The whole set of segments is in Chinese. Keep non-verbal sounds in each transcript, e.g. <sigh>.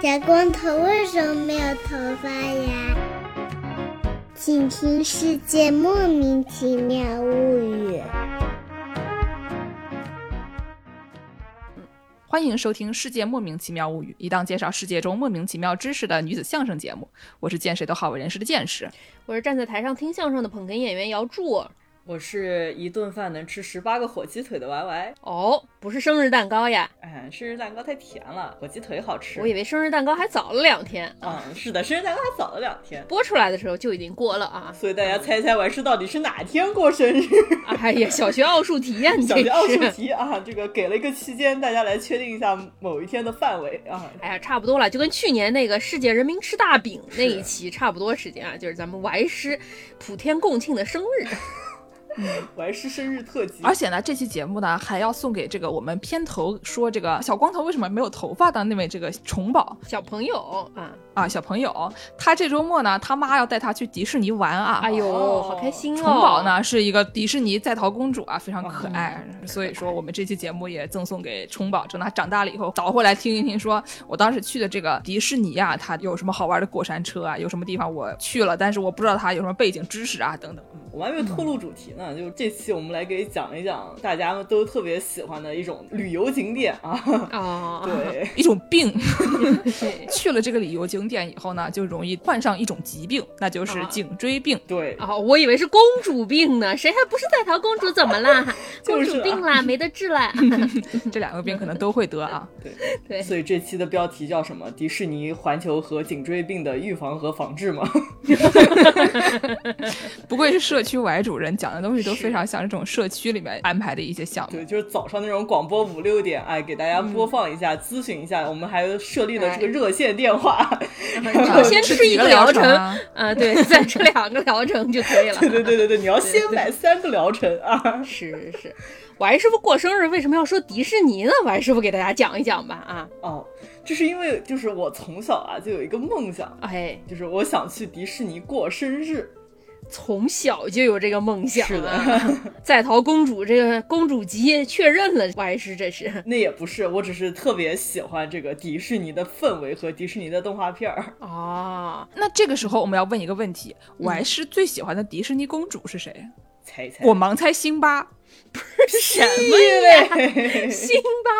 小光头为什么没有头发呀？请听《世界莫名其妙物语》。欢迎收听《世界莫名其妙物语》，一档介绍世界中莫名其妙知识的女子相声节目。我是见谁都好为人师的见识。我是站在台上听相声的捧哏演员姚柱。我是一顿饭能吃十八个火鸡腿的 Y Y。哦，不是生日蛋糕呀？哎，生日蛋糕太甜了，火鸡腿好吃。我以为生日蛋糕还早了两天。嗯，是的，生日蛋糕还早了两天。播出来的时候就已经过了啊。所以大家猜猜完事到底是哪天过生日？<laughs> 哎呀，小学奥数题呀，你小学奥数题啊，这个给了一个期间，大家来确定一下某一天的范围啊。哎呀，差不多了，就跟去年那个世界人民吃大饼那一期差不多时间啊，就是咱们 Y 师普天共庆的生日。<laughs> 我还是生日特辑，而且呢，这期节目呢还要送给这个我们片头说这个小光头为什么没有头发的那位这个虫宝。小朋友啊。啊小朋友，他这周末呢他妈要带他去迪士尼玩啊，哎呦好开心哦！虫宝呢是一个迪士尼在逃公主啊，非常可爱，所以说我们这期节目也赠送给虫宝，等他长大了以后找回来听一听，说我当时去的这个迪士尼啊，它有什么好玩的过山车啊，有什么地方我去了，但是我不知道它有什么背景知识啊等等。我们还没有透露主题呢，就这期我们来给讲一讲大家都特别喜欢的一种旅游景点啊啊，对，<laughs> 一种病，<laughs> 去了这个旅游景点以后呢，就容易患上一种疾病，那就是颈椎病。对啊，我以为是公主病呢，谁还不是在逃公主？怎么啦？<laughs> 公主病啦，没得治啦。这两个病可能都会得啊。对对，所以这期的标题叫什么？迪士尼、环球和颈椎病的预防和防治吗？不愧是社区 Y 主任，讲的东西都非常像这种社区里面安排的一些项目。对，就是早上那种广播五六点，哎，给大家播放一下，咨询一下。我们还设立了这个热线电话，<laughs> 要先吃一个疗程啊，对，<laughs> 再吃两个疗程就可以了。<laughs> 对对对对对，你要先买三个疗程啊。是是是，Y 师傅过生日为什么要说迪士尼呢？Y 师傅给大家讲一讲吧啊。哦，这是因为就是我从小啊就有一个梦想，哎，就是我想去迪士尼过生日。从小就有这个梦想，是的，<laughs> 在逃公主这个公主级确认了，Y 师这是？那也不是，我只是特别喜欢这个迪士尼的氛围和迪士尼的动画片儿。啊，那这个时候我们要问一个问题：Y 师最喜欢的迪士尼公主是谁？猜一猜，我盲猜辛巴。不是什么呀？辛巴，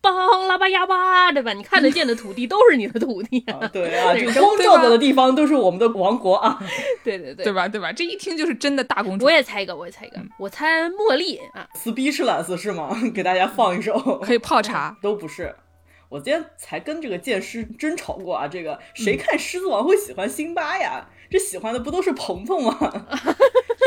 邦拉巴呀巴，对吧？你看得见的土地都是你的土地啊！<laughs> 对啊，这光照着的地方都是我们的王国啊！对 <laughs> 对对，对吧？对吧？这一听就是真的大公主。我也猜一个，我也猜一个，我猜茉莉啊，Speechless 是吗？<laughs> 给大家放一首，可以泡茶，都不是。我今天才跟这个剑师争吵过啊，这个谁看《狮子王》会喜欢辛巴呀？这喜欢的不都是鹏鹏吗？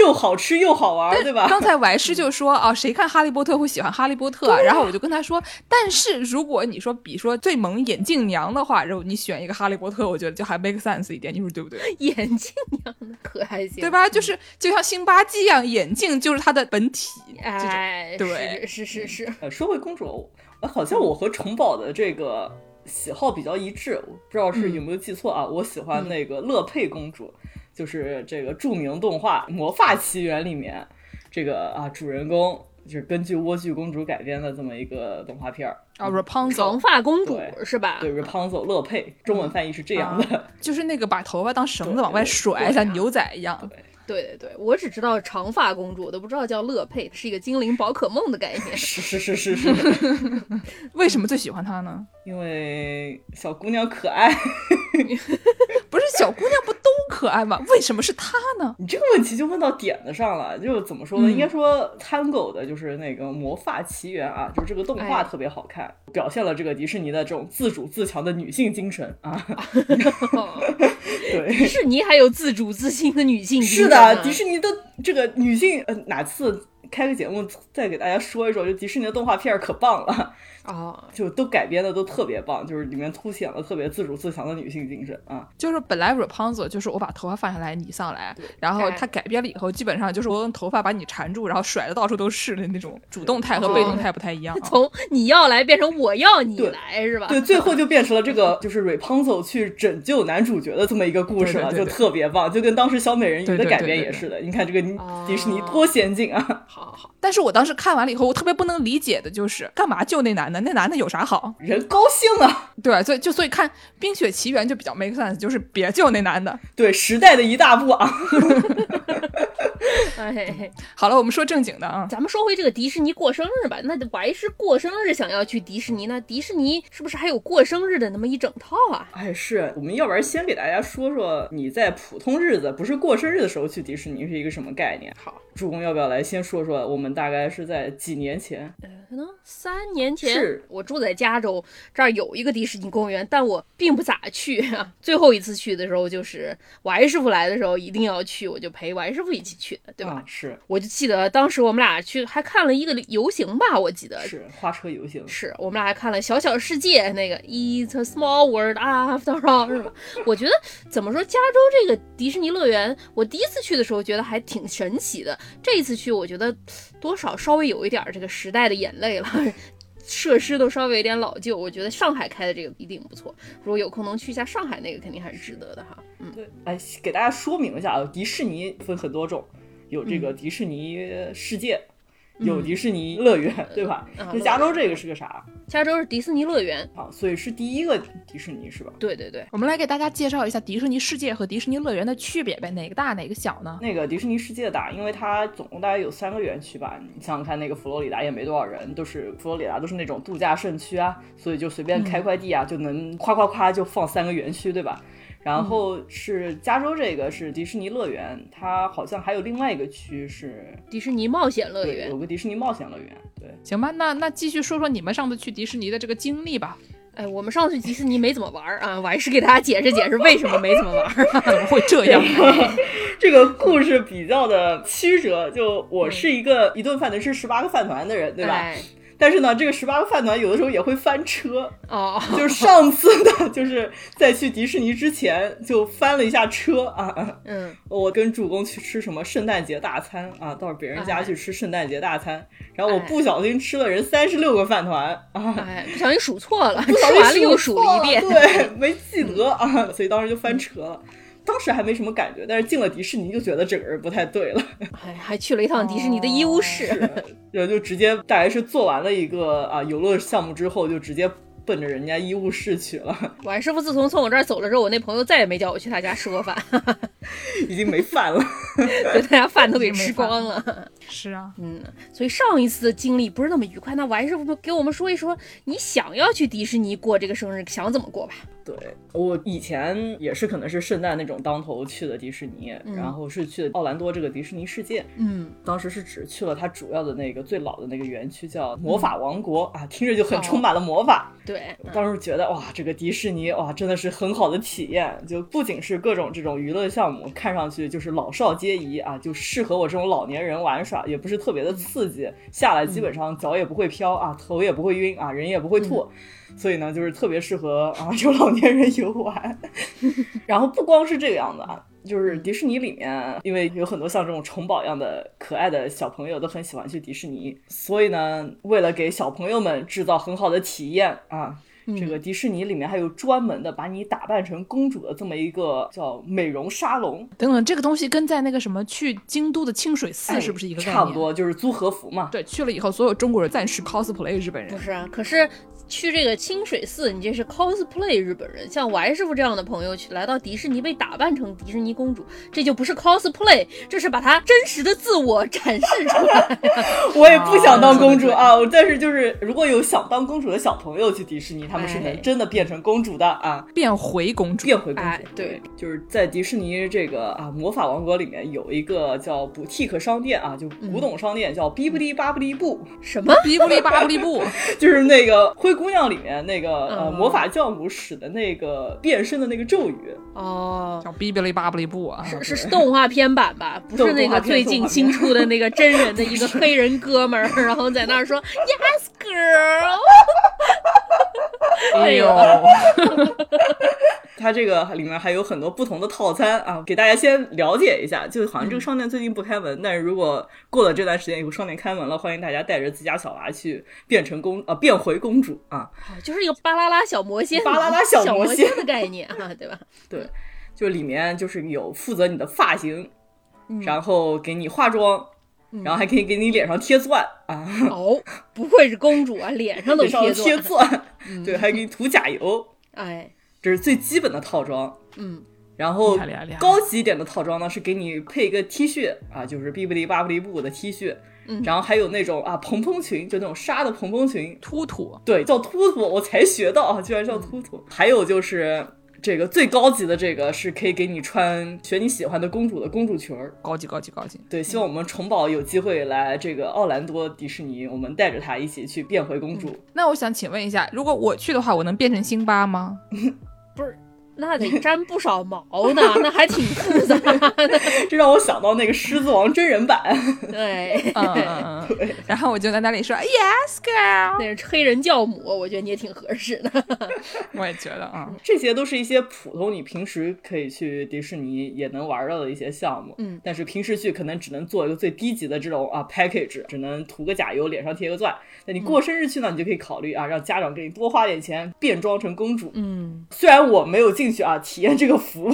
又好吃又好玩，对吧？刚才王师就说啊，<laughs> 谁看《哈利波特》会喜欢《哈利波特》？啊然后我就跟他说，但是如果你说比说最萌眼镜娘的话，然后你选一个《哈利波特》，我觉得就还 make sense 一点，你说对不对？<laughs> 眼镜娘的可爱性，对吧？就是就像辛巴基一样，眼镜就是它的本体。哎，对，是是是。呃，说回公主，好像我和城堡的这个。喜好比较一致，我不知道是有没有记错啊。我喜欢那个乐佩公主，就是这个著名动画《魔发奇缘》里面这个啊主人公，就是根据莴苣公主改编的这么一个动画片儿啊。Rapunzel 长发公主是吧？对，Rapunzel 乐佩，中文翻译是这样的，就是那个把头发当绳子往外甩，像牛仔一样。对。对对对，我只知道长发公主，我都不知道叫乐佩，是一个精灵宝可梦的概念。是是是是是，<laughs> 为什么最喜欢她呢？因为小姑娘可爱。<laughs> 不是小姑娘不都可爱吗？为什么是她呢？你这个问题就问到点子上了。就怎么说呢？应该说参狗的就是那个《魔发奇缘》啊，就是这个动画特别好看，表现了这个迪士尼的这种自主自强的女性精神啊。<laughs> 对，迪士尼还有自主自信的女性。是的，迪士尼的这个女性，呃，哪次开个节目再给大家说一说？就迪士尼的动画片可棒了。啊，就都改编的都特别棒，就是里面凸显了特别自主自强的女性精神啊。就是本来 Rapunzel 就是我把头发放下来，你上来，然后他改编了以后，基本上就是我用头发把你缠住，然后甩的到处都是的那种主动态和被动态不太一样。<laughs> 从你要来变成我要你来是吧？对，最后就变成了这个就是 Rapunzel 去拯救男主角的这么一个故事了，就特别棒，就跟当时小美人鱼的改编也是的。你看这个迪士尼多先进啊！好好好，但是我当时看完了以后，我特别不能理解的就是，干嘛救那男的？那男的有啥好？人高兴啊，对，所以就所以看《冰雪奇缘》就比较 make sense，就是别救那男的。对时代的一大步啊。<laughs> 哎，好了，我们说正经的啊，咱们说回这个迪士尼过生日吧。那我还是过生日想要去迪士尼，那迪士尼是不是还有过生日的那么一整套啊？哎，是我们要不然先给大家说说你在普通日子，不是过生日的时候去迪士尼是一个什么概念？好，助攻要不要来先说说？我们大概是在几年前？呃可能三年前是我住在加州，这儿有一个迪士尼公园，但我并不咋去啊。最后一次去的时候，就是王师傅来的时候一定要去，我就陪王师傅一起去的，对吧？啊、是我就记得当时我们俩去还看了一个游行吧，我记得是花车游行。是我们俩还看了《小小世界》那个 It's a small world after all，是吧？<laughs> 我觉得怎么说，加州这个迪士尼乐园，我第一次去的时候觉得还挺神奇的，这一次去我觉得多少稍微有一点这个时代的眼泪了。设施都稍微有点老旧，我觉得上海开的这个一定不错。如果有空能去一下上海那个，肯定还是值得的哈。嗯，对，哎，给大家说明一下啊，迪士尼分很多种，有这嗯个迪士尼世界，有迪士尼乐园，对吧？啊那加州这个是个啥加州是迪士尼乐园，啊？所以是第一个迪士尼是吧？对对对，我们来给大家介绍一下迪士尼世界和迪士尼乐园的区别呗，哪个大哪个小呢？那个迪士尼世界大，因为它总共大概有三个园区吧。你想想看，那个佛罗里达也没多少人，都是佛罗里达都是那种度假胜区啊，所以就随便开块地啊，就能夸夸夸就放三个园区，对吧？然后是加州这个是迪士尼乐园，它好像还有另外一个区是迪士尼冒险乐，园有。个迪士尼冒险乐园，对。行吧，那那继续说说你们上次去迪士尼的这个经历吧。<laughs> 哎，我们上次去迪士尼没怎么玩儿啊，我还是给大家解释解释为什么没怎么玩儿。<laughs> 怎么会这样？<laughs> 这个故事比较的曲折，就我是一个一顿饭能吃十八个饭团的人，对吧？哎但是呢，这个十八个饭团有的时候也会翻车。哦，<laughs> 就是上次呢，就是在去迪士尼之前就翻了一下车啊。嗯，我跟主公去吃什么圣诞节大餐啊，到别人家去吃圣诞节大餐，然后我不小心吃了人三十六个饭团啊。哎，不小心数错了，不小吃完了又数了一遍。对，没记 <laughs> 得啊，所以当时就翻车了。当时还没什么感觉，但是进了迪士尼就觉得整个人不太对了，<laughs> 哎，还去了一趟迪士尼的医务室。然后就直接大概是做完了一个啊游乐项目之后，就直接奔着人家医务室去了，<laughs> 王师傅自从从我这儿走了之后，我那朋友再也没叫我去他家吃过饭，<laughs> <laughs> 已经没饭了。<laughs> 对，大家饭都给吃光了。<laughs> 是啊，嗯，所以上一次的经历不是那么愉快。那王师傅给我们说一说，你想要去迪士尼过这个生日，想怎么过吧？对我以前也是可能是圣诞那种当头去的迪士尼，然后是去的奥兰多这个迪士尼世界，嗯，当时是只去了它主要的那个最老的那个园区叫魔法王国、啊，听着就很充满了魔法。对，当时觉得哇，这个迪士尼哇真的是很好的体验，就不仅是各种这种娱乐项目，看上去就是老少皆宜啊，就适合我这种老年人玩耍，也不是特别的刺激，下来基本上脚也不会飘啊，头也不会晕啊，人也不会吐。所以呢，就是特别适合啊，这种老年人游玩。<laughs> 然后不光是这个样子啊，就是迪士尼里面，因为有很多像这种城堡一样的可爱的小朋友都很喜欢去迪士尼，所以呢，为了给小朋友们制造很好的体验啊。这个迪士尼里面还有专门的把你打扮成公主的这么一个叫美容沙龙，等等，这个东西跟在那个什么去京都的清水寺哎是不是一个概念？差不。多就是租和服嘛。对，去了以后，所有中国人暂时 cosplay 日本人不。是啊，可是去这个清水寺，你这是 cosplay 日本人，像 Y 师傅这样的朋友去来到迪士尼被打扮成迪士尼公主，这就不是 cosplay，这是把他真实的自我展示出来。<laughs> 我也不想当公主啊，我但是就是如果有想当公主的小朋友去迪士尼，他们是哎能真的变成公主的啊。变回公主，变回公主，哎对，就是在迪士尼这个啊魔法王国里面有一个叫 boutique 商店啊，就古董商店，叫哔不哩巴不哩布，什么？哔不哩巴不哩布，就是那个灰姑娘里面那个呃嗯魔法教母使的那个变身的那个咒语，哦，叫哔哔哩巴布哩布啊。是是动画片版吧？<laughs> 不是那个最近新出的那个真人的一个黑人哥们儿，然后在那儿说 <laughs> Yes girl。<laughs> 哎呦，<laughs> 它这个里面还有很多不同的套餐啊，给大家先了解一下。就好像这个商店最近不开门，但是如果过了这段时间以后商店开门了，欢迎大家带着自家小娃去变成公啊变回公主啊。就是一个巴啦啦小魔仙，巴啦啦小 <laughs> 小魔仙仙的概念啊，对吧？对，就里面就是有负责你的发型，嗯然后给你化妆，然后还可以给你脸上贴钻啊，哦，不愧是公主啊，脸上都 <laughs> 贴贴钻。钻，对，还给你涂甲油，哎，这是最基本的套装。嗯，然后高级一点的套装呢，是给你配一个 T 恤啊，就是哔不离巴不离布的 T 恤，嗯。然后还有那种啊蓬蓬裙，就那种纱的蓬蓬裙，突突，对，叫突突，我才学到啊，居然叫突突。还有就是这个最高级的这个是可以给你穿选你喜欢的公主的公主裙儿。高级高级高级。对，希望我们虫宝有机会来这个奥兰多迪士尼，我们带着她一起去变回公主。那我想请问一下，如果我去的话，我能变成辛巴吗？<laughs> 不是，那得粘不少毛呢，那还挺复杂的。<laughs> 这让我想到那个《狮子王》真人版。<laughs> 对，嗯嗯嗯。然后我就在那里说 Yes, girl。那是黑人教母，我觉得你也挺合适的。<laughs> 我也觉得啊，这些都是一些普通你平时可以去迪士尼也能玩到的一些项目，嗯，但是平时去可能只能做一个最低级的这种啊 package，只能涂个甲油，脸上贴个钻。那你过生日去呢，你就可以考虑啊，让家长给你多花点钱，变装成公主。嗯，虽然我没有进去啊体验这个服务，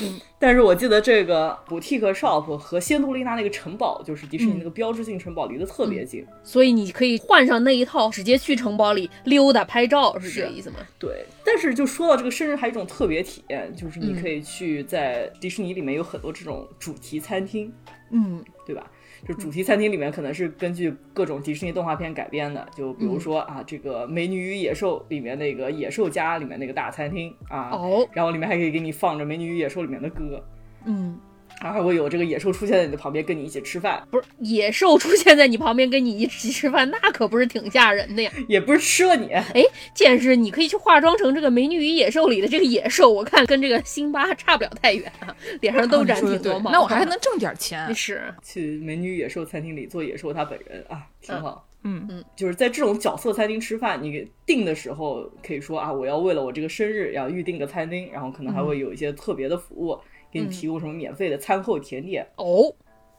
嗯 <laughs> 但是我记得这个 boutique shop 和仙杜丽娜那个城堡，就是迪士尼那个标志性城堡，离得特别近。所以你可以换上那一套，直接去城堡里溜达拍照，是这个意思吗？对，但是就说到这个生日，还有一种特别体验，就是你嗯可以去在迪士尼里面有很多这种主题餐厅，嗯对吧？就主题餐厅里面可能是根据各种迪士尼动画片改编的，就比如说啊，这个《美女与野兽》里面那个野兽家里面那个大餐厅啊，哦，然后里面还可以给你放着《美女与野兽》里面的歌，嗯，然后还会有这个野兽出现在你的旁边跟你一起吃饭，不是野兽出现在你旁边跟你一起吃饭，那可不是挺吓人的呀。也不是吃了你，哎，见识你可以去化妆成这个《美女与野兽》里的这个野兽，我看跟这个辛巴差不了太远啊，脸上都沾说的对挺多毛。那我还能挣点钱。是，去《美女与野兽》餐厅里做野兽他本人啊，挺好。嗯嗯就是在这种角色餐厅吃饭，你给订的时候可以说啊，我要为了我这个生日要预定个餐厅，然后可能还会有一些特别的服务，给你提供什么免费的餐后甜点。哦，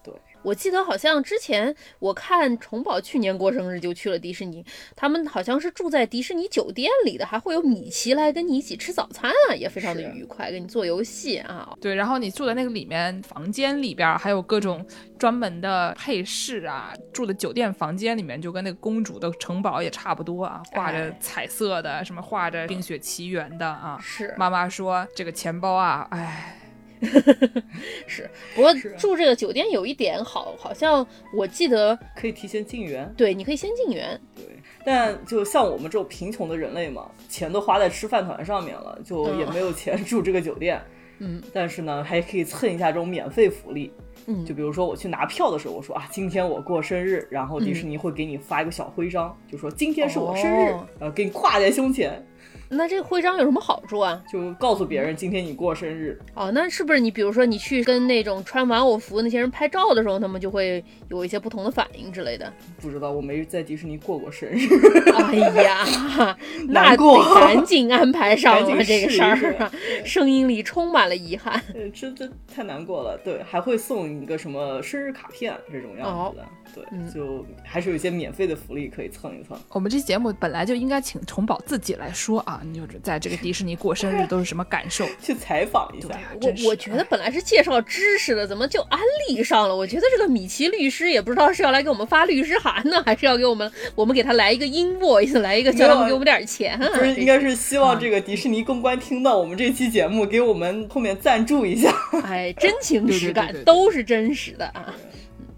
对，我记得好像之前我看虫宝去年过生日就去了迪士尼，他们好像是住在迪士尼酒店里的，还会有米奇来跟你一起吃早餐啊，也非常的愉快，跟你做游戏啊。对，然后你住的那个里面房间里边儿还有各种专门的配饰啊，住的酒店房间里面就跟那个公主的城堡也差不多啊，挂着哎彩色的，什么画着《冰雪奇缘》的啊。是妈妈说这个钱包啊，哎，<laughs> 是，不过住这个酒店有一点好，好像我记得，可以提前进园，对，你可以先进园，对。但就像我们这种贫穷的人类嘛，钱都花在吃饭团上面了，就也没有钱住这个酒店。嗯，但是呢，还可以蹭一下这种免费福利。嗯就比如说我去拿票的时候，我说啊，今天我过生日，然后迪士嗯尼会给你发一个小徽章，就说今天是我生日，哦然后给你挎在胸前，那这个徽章有什么好处啊？就告诉别人今天你过生日。哦，那是不是你比如说你去跟那种穿玩偶服那些人拍照的时候，他们就会有一些不同的反应之类的？不知道，我没在迪士尼过过生日，哎呀，<laughs> 那得难过赶紧安排上了这个事儿啊，<laughs> 声音里充满了遗憾。呃真真太难过了。对，还会送一个什么生日卡片这种样子的，对，嗯就还是有一些免费的福利可以蹭一蹭。我们这期节目本来就应该请虫宝自己来说啊，你就是在这个迪士尼过生日都是什么感受？<laughs> 去采访一下，我我觉得本来是介绍知识的，怎么就安利上了？我觉得这个米奇律师也不知道是要来给我们发律师函呢，还是要给我们我们给他来一个 invoice，来一个叫他们给我们点钱啊？<laughs> 不是，应该是希望这个迪士尼公关听到我们这期节目，给我们后面赞助一下。<laughs> 哎，真情实感都是真实的啊。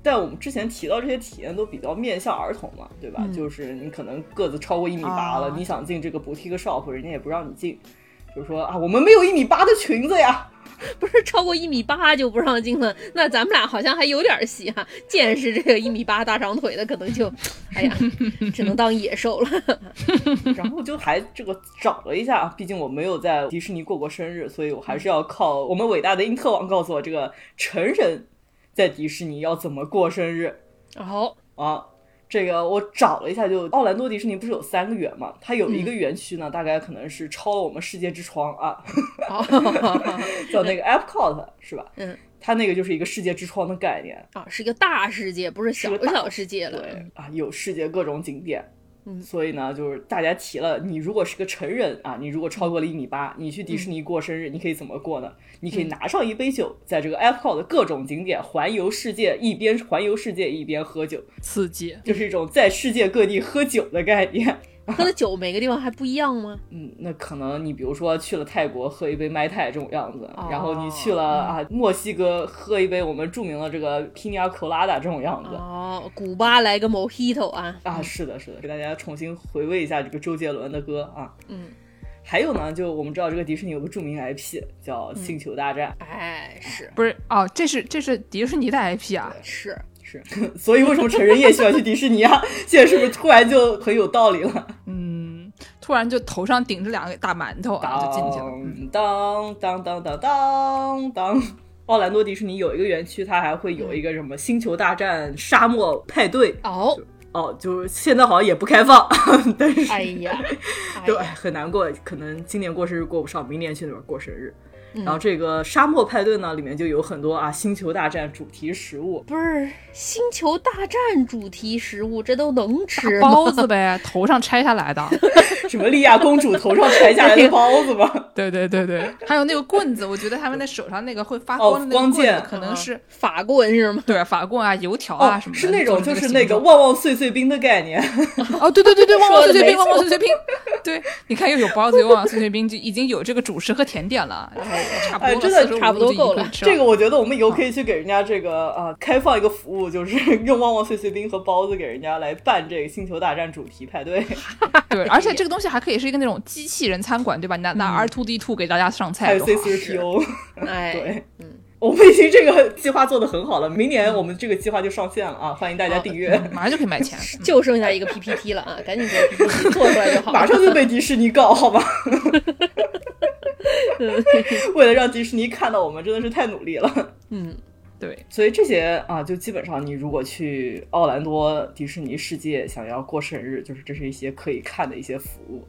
但我们之前提到这些体验都比较面向儿童嘛，对吧？嗯就是你可能个子超过一米八了，啊你想进这个 boutique shop，人家也不让你进，就是说啊，我们没有一米八的裙子呀。<laughs> 不是超过一米八就不让进了，那咱们俩好像还有点戏哈、见识这个一米八大长腿的，可能就，<laughs> 哎呀，只能当野兽了。<laughs> 然后就还这个找了一下，毕竟我没有在迪士尼过过生日，所以我还是要靠我们伟大的英特网告诉我，这个成人在迪士尼要怎么过生日好，啊。这个我找了一下，就奥兰多迪士尼不是有三个园嘛？它有一个园区呢，大概可能是超了我们世界之窗啊，叫那个 Epcot 是吧？嗯，它那个就是一个世界之窗的概念，啊，是一个大世界，不是小小世界了。对啊，有世界各种景点，嗯所以呢，就是大家提了，你如果是个成人啊，你如果超过了一米八，你去迪士尼过生日，你可以怎么过呢？你可以拿上一杯酒，在这个 Epcot 的各种景点环游世界，一边环游世界一边喝酒，刺激。就是一种在世界各地喝酒的概念。喝的酒每个地方还不一样吗？嗯，那可能你比如说去了泰国喝一杯麦泰这种样子，哦然后你去了啊墨西哥喝一杯我们著名的这个 Pina Colada 这种样子。哦，古巴来个 Mojito 啊，啊，是的，是的，给大家重新回味一下这个周杰伦的歌啊。嗯，还有呢，就我们知道这个迪士尼有个著名 IP 叫《星球大战》哎，是不是哦，这是这是迪士尼的 IP 啊，是，是，<laughs> 所以为什么成人也喜欢去迪士尼啊？<laughs> 现在是不是突然就很有道理了？嗯，突然就头上顶着两个大馒头啊，就进去了。嗯当当当当当当。奥兰多迪士尼有一个园区，它还会有一个什么星球大战沙漠派对哦，哦，就是现在好像也不开放，<laughs> 但是哎呀，哎就哎，很难过，可能今年过生日过不上，明年去那边过生日。嗯然后这个沙漠派对呢，里面就有很多啊星球大战主题食物，不是星球大战主题食物，这都能吃？包子呗，头上拆下来的。<laughs> 什么莉亚公主头上拆下来的 <laughs> 包子吧？对对对对，还有那个棍子，我觉得他们那手上那个会发哦光的那个棍子，光剑可能是法棍是吗？对法棍啊、油条啊哦什，么的，是那种就是那个旺旺碎碎冰的概念。<laughs> 哦，对对对对，旺旺碎碎冰，旺旺碎碎冰，对，你看又有包子，又旺旺碎碎冰，就已经有这个主食和甜点了，差不多哎真的差不多够了这个我觉得我们以后可以去给人家这个啊、开放一个服务，就是 <laughs> 用旺旺碎碎冰和包子给人家来办这个星球大战主题派对。<laughs> 对，而且这个东西还可以是一个那种机器人餐馆，对吧？你拿拿 R two D two 给大家上菜还有 C 好。C P O，哎，<laughs> 对，嗯，我们已经这个计划做得很好了，明年我们这个计划就上线了啊！欢迎大家订阅，马上就可以卖钱，就剩下一个 PPT 了啊，赶紧做 PPT 做出来就好了。马上就被迪士尼告，好吧？<laughs> 为了让迪士尼看到我们，真的是太努力了。嗯，对，所以这些啊，就基本上你如果去奥兰多迪士尼世界想要过生日，就是这是一些可以看的一些服务。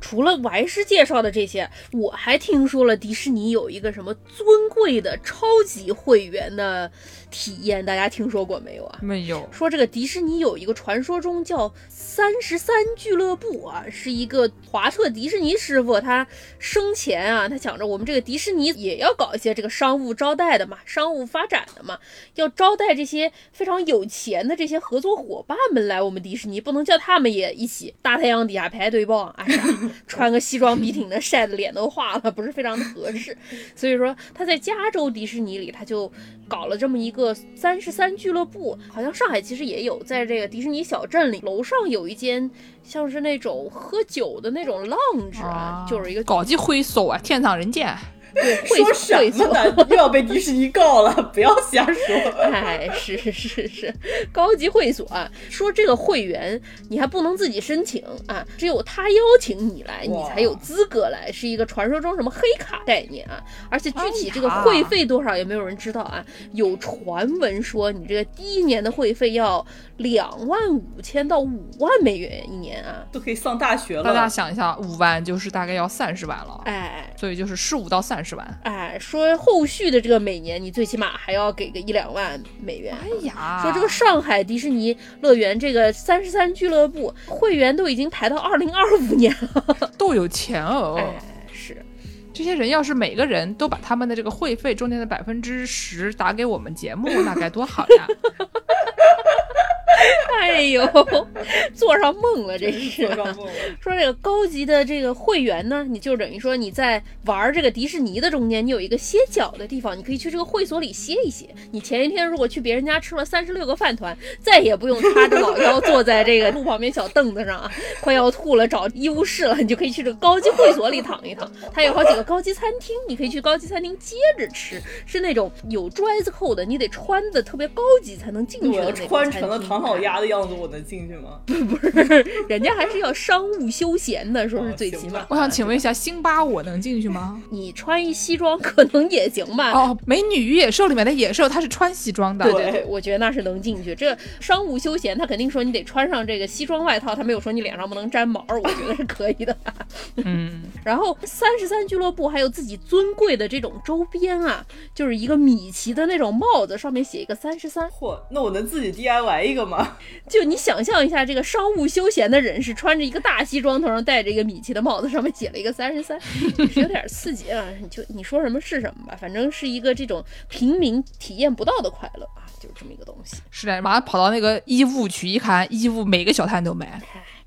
除了我师介绍的这些，我还听说了迪士尼有一个什么尊贵的超级会员的体验，大家听说过没有啊？没有，说这个迪士尼有一个传说中叫三十三俱乐部啊，是一个华特迪士尼师傅，他生前啊，他想着我们这个迪士尼也要搞一些这个商务招待的嘛，商务发展的嘛，要招待这些非常有钱的这些合作伙伴们来我们迪士尼，不能叫他们也一起大太阳底下排队报啊，啥穿个西装笔挺的，晒的脸都化了，不是非常的合适。<laughs> 所以说他在加州迪士尼里，他就搞了这么一个三十三俱乐部，好像上海其实也有，在这个迪士尼小镇里，楼上有一间像是那种喝酒的那种 lounge 啊，就是一个高级会所啊，天上人间。对会说所会所。什么呢？<laughs> 又要被迪士尼告了，不要瞎说。哎，是是是，高级会所啊。说这个会员你还不能自己申请啊，只有他邀请你来，你才有资格来，是一个传说中什么黑卡概念啊。而且具体这个会费多少也没有人知道啊。有传闻说你这个第一年的会费要两万五千到五万美元一年啊。都可以上大学了。大家想一下，五万就是大概要三十万了，哎所以就是十五到三十万。哎，说后续的这个每年你最起码还要给个一两万美元。哎呀，说这个上海迪士尼乐园这个三十三俱乐部会员都已经排到二零二五年了。都有钱哦。哎，是，这些人要是每个人都把他们的这个会费中间的百分之十打给我们节目，那该多好呀！<laughs> <laughs> 哎呦，做上梦了，这是做。上梦了。<laughs> 说这个高级的这个会员呢，你就等于说你在玩这个迪士尼的中间，你有一个歇脚的地方，你可以去这个会所里歇一歇。你前一天如果去别人家吃了三十六个饭团，再也不用叉着老腰坐在这个路旁边小凳子上啊，快要吐了找医务室了，你就可以去这个高级会所里躺一躺。它有好几个高级餐厅，你可以去高级餐厅接着吃，是那种有 dress code 的，你得穿的特别高级才能进去的那种餐厅成了唐老鸭的样子，我能进去吗？<laughs> 不是人家还是要商务休闲的，说是哦最起码。我想请问一下，辛巴我能进去吗？你穿一西装可能也行吧。哦，《美女与野兽》里面的野兽，它是穿西装的。对对对，我觉得那是能进去。这商务休闲，他肯定说你得穿上这个西装外套，他没有说你脸上不能沾毛，我觉得是可以的。<laughs> 嗯，然后三十三俱乐部还有自己尊贵的这种周边啊，就是一个米奇的那种帽子，上面写一个三十三。嚯，那我能自己 DIY 一个吗？啊。<laughs> 就你想象一下，这个商务休闲的人士穿着一个大西装，头上戴着一个米奇的帽子，上面写了一个三十三，有点刺激啊。你就你说什么是什么吧，反正是一个这种平民体验不到的快乐啊，就是这么一个东西。是的，马上跑到那个衣物区一看，衣物每个小摊都卖。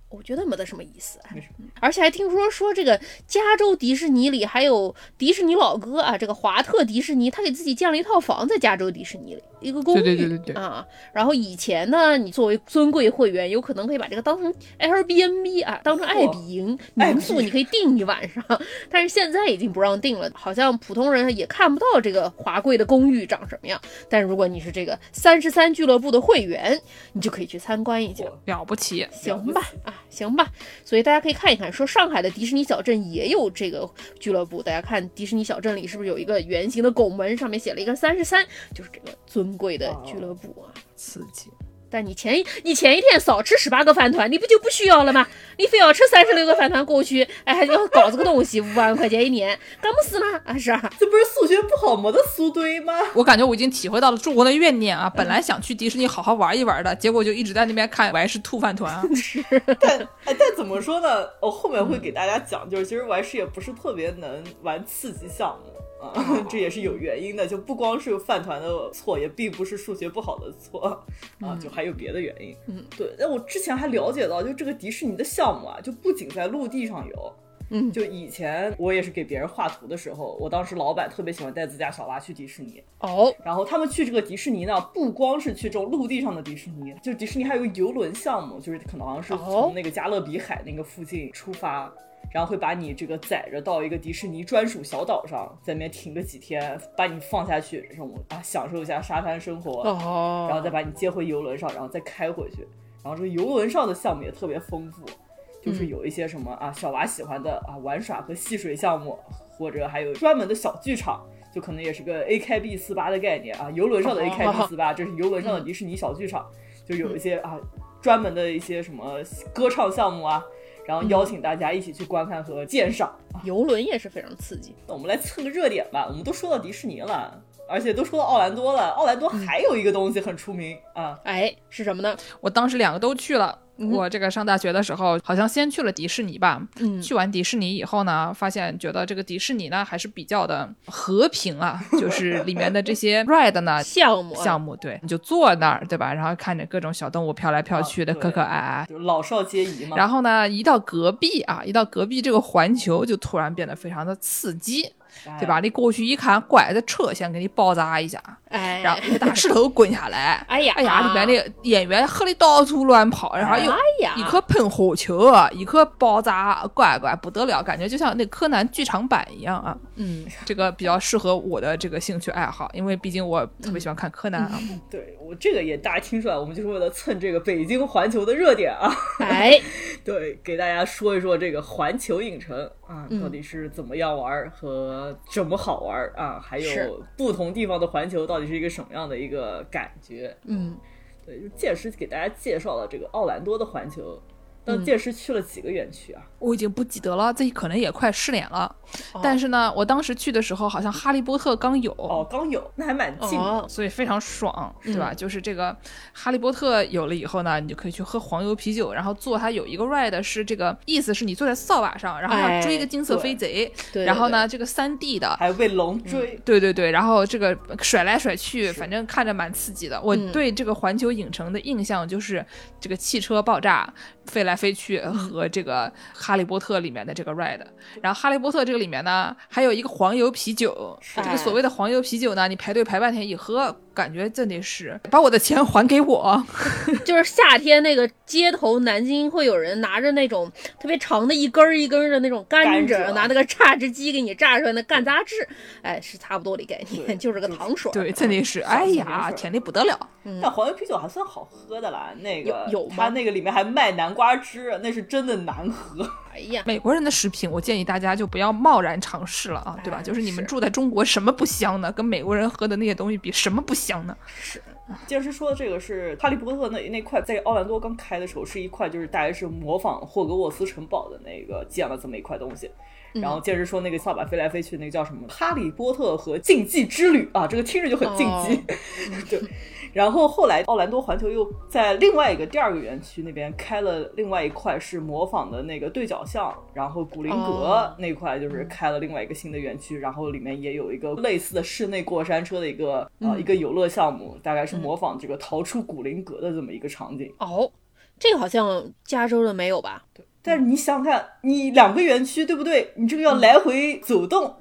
我觉得没得什么意思，没什么。而且还听说说这个加州迪士尼里还有迪士尼老哥啊，这个华特迪士尼他给自己建了一套房在加州迪士尼里一个公寓，对对对对对啊。然后以前呢，你作为尊贵会员，有可能可以把这个当成 Airbnb 啊，当成爱彼迎民宿，你可以订一晚上。但是现在已经不让订了，好像普通人也看不到这个华贵的公寓长什么样。但如果你是这个三十三俱乐部的会员，你就可以去参观一下，了不起，行吧啊。行吧，所以大家可以看一看，说上海的迪士尼小镇也有这个俱乐部。大家看迪士尼小镇里是不是有一个圆形的拱门，上面写了一个三十三，就是这个尊贵的俱乐部啊，刺激。但你前一你前一天少吃十八个饭团，你不就不需要了吗？你非要吃三十六个饭团过去，哎，还要搞这个东西，<laughs> 五万块钱一年，干么事呢？啊，是啊，这不是数学不好没得数对吗？我感觉我已经体会到了中国的怨念啊！本来想去迪士尼好好玩一玩的，结果就一直在那边看，我还是吐饭团。<laughs> 是，但 <laughs> 哎，但怎么说呢？我后面会给大家讲，就是其实我还是也不是特别能玩刺激项目。<laughs> 这也是有原因的，就不光是饭团的错，也并不是数学不好的错啊，就还有别的原因。嗯，对。那我之前还了解到，就这个迪士尼的项目啊，就不仅在陆地上有，嗯，就以前我也是给别人画图的时候，我当时老板特别喜欢带自家小娃去迪士尼。哦，然后他们去这个迪士尼呢，不光是去这种陆地上的迪士尼，就迪士尼还有个游轮项目，就是可能好像是从那个加勒比海那个附近出发。然后会把你这个载着到一个迪士尼专属小岛上，在那边停个几天，把你放下去，这种啊享受一下沙滩生活，哦，然后再把你接回游轮上，然后再开回去。然后这个游轮上的项目也特别丰富，就是有一些什么啊小娃喜欢的啊玩耍和戏水项目，或者还有专门的小剧场，就可能也是个 A 开 B 四八的概念啊，游轮上的 A 开 <laughs> B 四八，这是游轮上的迪士尼小剧场，就有一些啊专门的一些什么歌唱项目啊。然后邀请大家一起去观看和鉴赏，游轮也是非常刺激。那我们来蹭个热点吧，我们都说到迪士尼了，而且都说到奥兰多了，奥兰多还有一个东西很出名啊，哎，是什么呢？我当时两个都去了。我这个上大学的时候，好像先去了迪士尼吧。嗯，去完迪士尼以后呢，发现觉得这个迪士尼呢还是比较的和平啊，<laughs> 就是里面的这些 <laughs> ride 呢项目项目，对，你就坐那儿，对吧？然后看着各种小动物飘来飘去的，可可爱爱，就老少皆宜嘛。然后呢，一到隔壁啊，一到隔壁这个环球，就突然变得非常的刺激。对吧？你过去一看，乖，这车先给你爆炸一下，哎，然后一个大石头滚下来，<laughs> 哎呀，哎呀，里面的演员喝的到处乱跑，然后又一颗喷火球，一颗爆炸，乖乖不得了，感觉就像那柯南剧场版一样啊。嗯，这个比较适合我的这个兴趣爱好，因为毕竟我特别喜欢看柯南啊。<laughs> 对我这个也大家听出来，我们就是为了蹭这个北京环球的热点啊。哎，<laughs> 对，给大家说一说这个环球影城啊，到底是怎么样玩和怎么好玩啊？还有不同地方的环球到底是一个什么样的一个感觉？嗯，对，就届时给大家介绍了这个奥兰多的环球。那届时去了几个园区啊？我已经不记得了，这可能也快失联了。但是呢，我当时去的时候好像哈利波特刚有哦，刚有，那还蛮近的，所以非常爽，对吧？就是这个哈利波特有了以后呢，你就可以去喝黄油啤酒，然后坐它有一个 ride 是这个意思是你坐在扫把上，然后要追个金色飞贼，然后呢这个三 D 的还被龙追，对对对，然后这个甩来甩去，反正看着蛮刺激的。我对这个环球影城的印象就是这个汽车爆炸。飞来飞去和这个《哈利波特》里面的这个 ride，然后《哈利波特》这个里面呢，还有一个黄油啤酒。这个所谓的黄油啤酒呢，你排队排半天一喝，感觉真的是把我的钱还给我。<laughs> 就是夏天那个街头，南京会有人拿着那种特别长的一根一根的那种甘蔗，拿那个榨汁机给你榨出来的干榨汁，哎，是差不多的概念，<laughs> 就是个糖水。对，真的是，哎呀，甜的不得了。但黄油啤酒还算好喝的啦，那个有它那个里面还卖南瓜汁，那是真的难喝。哎呀，美国人的食品，我建议大家就不要贸然尝试了啊，对吧？就是你们住在中国，什么不香呢？跟美国人喝的那些东西比，什么不香呢？是。既然是说的这个是哈利波特那那块，在奥兰多刚开的时候是一块，就是大概是模仿霍格沃斯城堡的那个建了这么一块东西。然后接着说那个扫把飞来飞去，那个叫什么《哈利波特和禁忌之旅》啊，这个听着就很竞技。<laughs> 对。然后后来奥兰多环球又在另外一个第二个园区那边开了另外一块是模仿的那个对角巷，然后古林阁哦那块就是开了另外一个新的园区，然后里面也有一个类似的室内过山车的一个呃一个游乐项目，大概是模仿这个逃出古林阁的这么一个场景。哦，这个好像加州的没有吧？对但是你想想看，你两个园区对不对？你这个要来回走动，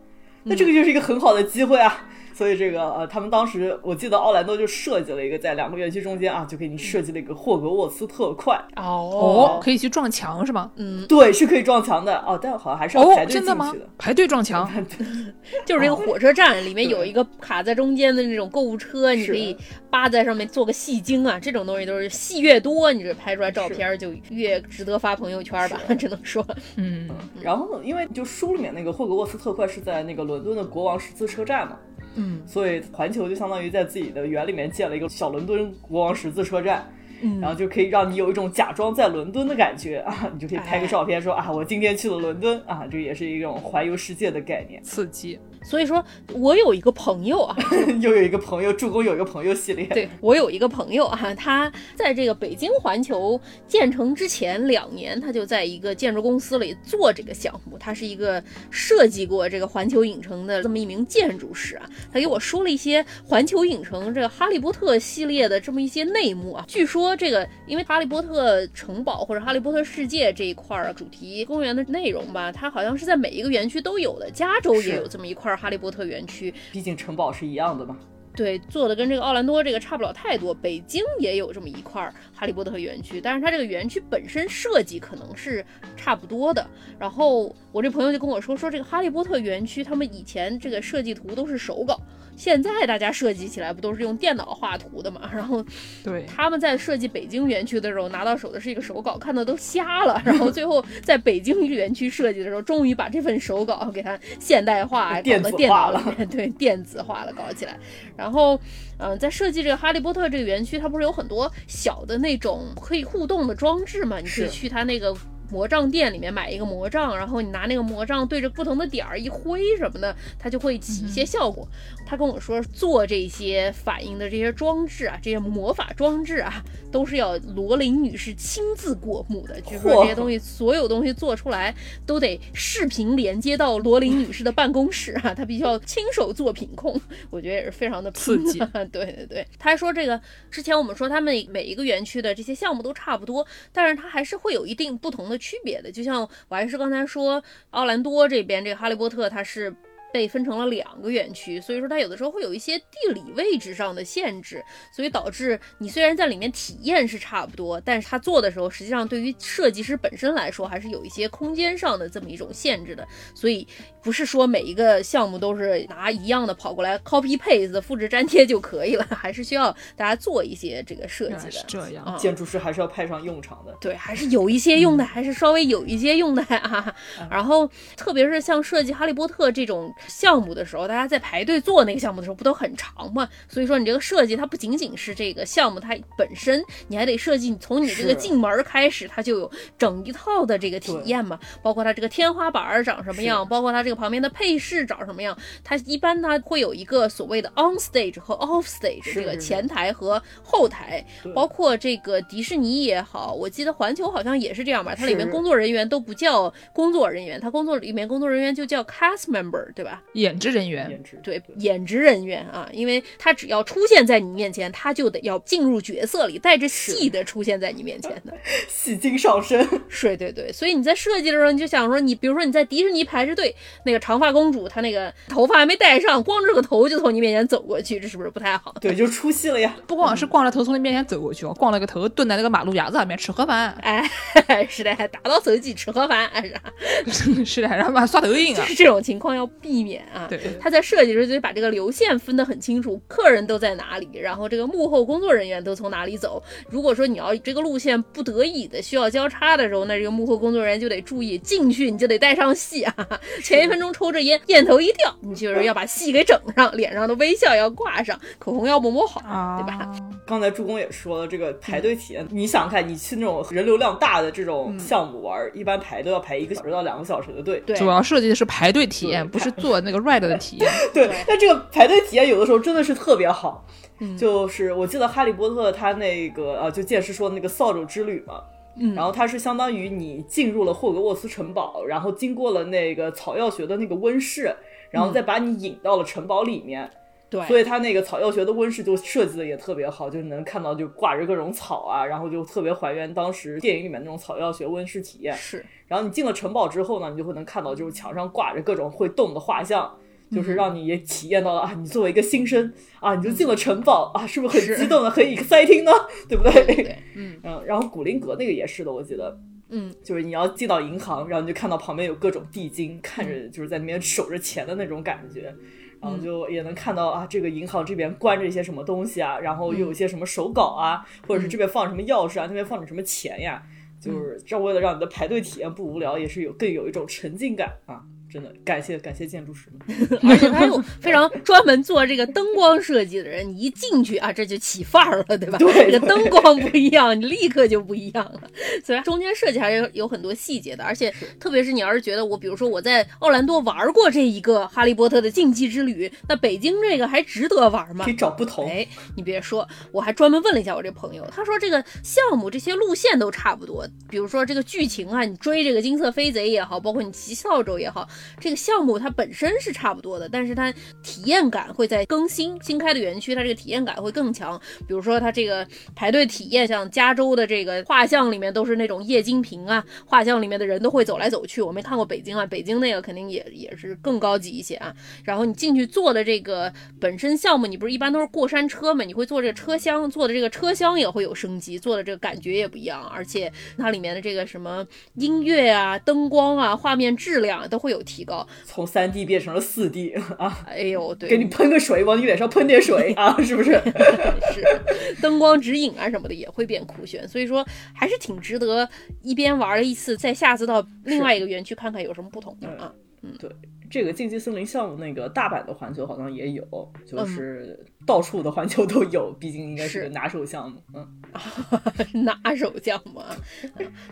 那这个就是一个很好的机会啊。所以这个呃，他们当时我记得奥兰多就设计了一个在两个园区中间啊，就给你设计了一个霍格沃斯特快。哦哦，可以去撞墙是吗？嗯，对，是可以撞墙的哦，但好像还是要排哦，队进去的。？排队撞墙？<laughs> <laughs> 就是那个火车站里面有一个卡在中间的那种购物车，你可以扒在上面做个戏精啊，这种东西都是戏越多，你这拍出来照片儿就越值得发朋友圈吧，只能说。嗯，然后因为就书里面那个霍格沃斯特快是在那个伦敦的国王十字车站嘛，嗯，所以环球就相当于在自己的园里面建了一个小伦敦国王十字车站。嗯然后就可以让你有一种假装在伦敦的感觉啊，<laughs> 你就可以拍个照片说、啊，我今天去了伦敦啊，这也是一种环游世界的概念。刺激。所以说我有一个朋友啊，<laughs> 又有一个朋友，助攻有一个朋友系列，对我有一个朋友啊，他在这个北京环球建成之前两年，他就在一个建筑公司里做这个项目。他是一个设计过这个环球影城的这么一名建筑师啊。他给我说了一些环球影城这个哈利波特系列的这么一些内幕啊。据说这个因为哈利波特城堡或者哈利波特世界这一块儿主题公园的内容吧，它好像是在每一个园区都有的。加州也有这么一块哈利波特园区，毕竟城堡是一样的嘛。对，做的跟这个奥兰多这个差不了太多。北京也有这么一块儿哈利波特园区，但是它这个园区本身设计可能是差不多的。然后我这朋友就跟我说，说这个哈利波特园区他们以前这个设计图都是手稿，现在大家设计起来不都是用电脑画图的嘛？然后对，他们在设计北京园区的时候拿到手的是一个手稿，看的都瞎了。然后最后在北京园区设计的时候，终于把这份手稿给它现代化，搞电子到电化了对，电子化了，搞起来。然后，嗯、在设计这个哈利波特这个园区，它不是有很多小的那种可以互动的装置嘛？你可以去它那个。魔杖店里面买一个魔杖，然后你拿那个魔杖对着不同的点儿一挥什么的，它就会起一些效果。他跟我说，做这些反应的这些装置啊，这些魔法装置啊，都是要罗琳女士亲自过目的。据说这些东西，所有东西做出来都得视频连接到罗琳女士的办公室啊，她必须要亲手做品控。我觉得也是非常的刺激。<laughs> <laughs> 对对对，他还说这个之前我们说他们每一个园区的这些项目都差不多，但是它还是会有一定不同的区别的。就像我还是刚才说，奥兰多这边这个哈利波特它是。被分成了两个园区，所以说它有的时候会有一些地理位置上的限制，所以导致你虽然在里面体验是差不多，但是它做的时候，实际上对于设计师本身来说，还是有一些空间上的这么一种限制的。所以不是说每一个项目都是拿一样的跑过来 copy paste 复制粘贴就可以了，<laughs> 还是需要大家做一些这个设计的。这样。啊建筑师还是要派上用场的。对，还是有一些用的，还是稍微有一些用的啊。然后，特别是像设计哈利波特这种项目的时候，大家在排队做那个项目的时候，不都很长吗？所以说，你这个设计它不仅仅是这个项目它本身，你还得设计从你这个进门开始，它就有整一套的这个体验嘛，包括它这个天花板儿长什么样，包括它这个旁边的配饰长什么样。它一般它会有一个所谓的 on stage 和 off stage 这个前台和后台，包括这个迪士尼也好，我记得环球好像也是这样吧，它里面工作人员都不叫工作人员，它工作里面工作人员就叫 cast member，对吧？演职人员，对，演职人员啊，因为他只要出现在你面前，他就得要进入角色里，带着戏的出现在你面前的。<laughs> 戏精上身，<laughs> 是，对对，所以你在设计的时候，你就想说，你比如说你在迪士尼排着队，那个长发公主她那个头发还没戴上，光着个头就从你面前走过去，这是不是不太好？<laughs> 对，就出戏了呀。不光是光着头从你面前走过去哦，光了个头蹲在那个马路牙子上面吃盒饭，哎，是的，还打到手机吃盒饭是吧？是的，然后把刷抖音啊，是这种情况要避免啊。对，他在设计的时候就得把这个流线分得很清楚，客人都在哪里，然后这个幕后工作人员都从哪里走。如果说你要这个路线不得已的需要交叉的时候，那这个幕后工作人员就得注意进去，你就得带上戏啊。前一分钟抽着烟，烟头一掉，你就是要把戏给整上，脸上的微笑要挂上，口红要抹抹好，对吧？啊刚才助攻也说了，这个排队体验，你想看，你去那种人流量大的这种项目玩，一般排都要排一个小时到两个小时的队。对主要设计的是排队体验，不是做那个 ride 的体验。<laughs> 对，但这个排队体验有的时候真的是特别好。就是我记得哈利波特他那个啊，就剑师说的那个扫帚之旅嘛。嗯然后它是相当于你进入了霍格沃茨城堡，然后经过了那个草药学的那个温室，然后再把你引到了城堡里面。对，所以它那个草药学的温室就设计的也特别好，就是能看到就挂着各种草啊，然后就特别还原当时电影里面那种草药学温室体验。是然后你进了城堡之后呢，你就会能看到就是墙上挂着各种会动的画像，就是让你也体验到了啊，你作为一个新生啊，你就进了城堡啊，是不是很激动的，很 exciting 呢？<laughs> 对不对？对，嗯嗯，然后古灵阁那个也是的，我记得。嗯，就是你要进到银行，然后你就看到旁边有各种地精，看着就是在那边守着钱的那种感觉，然后就也能看到啊，这个银行这边关着一些什么东西啊，然后又有一些什么手稿啊，或者是这边放什么钥匙啊，那边放着什么钱呀，就是这为了让你的排队体验不无聊，也是有更有一种沉浸感啊。真的感谢感谢建筑师们，<laughs> 而且他有非常专门做这个灯光设计的人，你一进去啊，这就起范儿了，对吧？对这个灯光不一样，你立刻就不一样了。所以中间设计还是有很多细节的，而且特别是你要是觉得我，比如说我在奥兰多玩过这一个哈利波特的竞技之旅，那北京这个还值得玩吗可以？找不同。哎，你别说，我还专门问了一下我这朋友，他说这个项目这些路线都差不多，比如说这个剧情啊，你追这个金色飞贼也好，包括你骑扫帚也好，这个项目它本身是差不多的，但是它体验感会在更新新开的园区，它这个体验感会更强。比如说它这个排队体验，像加州的这个画像里面都是那种液晶屏啊，画像里面的人都会走来走去。我没看过北京啊，北京那个肯定也也是更高级一些啊。然后你进去坐的这个本身项目，你不是一般都是过山车嘛？你会坐这个车厢，坐的这个车厢也会有升级，坐的这个感觉也不一样，而且它里面的这个什么音乐啊、灯光啊、画面质量都会有提高。从三 D 变成了四 D 啊，哎呦，对，给你喷个水，往你脸上喷点水啊，<laughs> 是不是？是灯光指引啊什么的也会变酷炫，所以说还是挺值得一边玩了一次，再下次到另外一个园区看看有什么不同的啊。嗯，对这个竞技森林项目，那个大阪的环球好像也有，嗯就是到处的环球都有，毕竟应该是是个拿手项目。嗯，<laughs> 拿手项目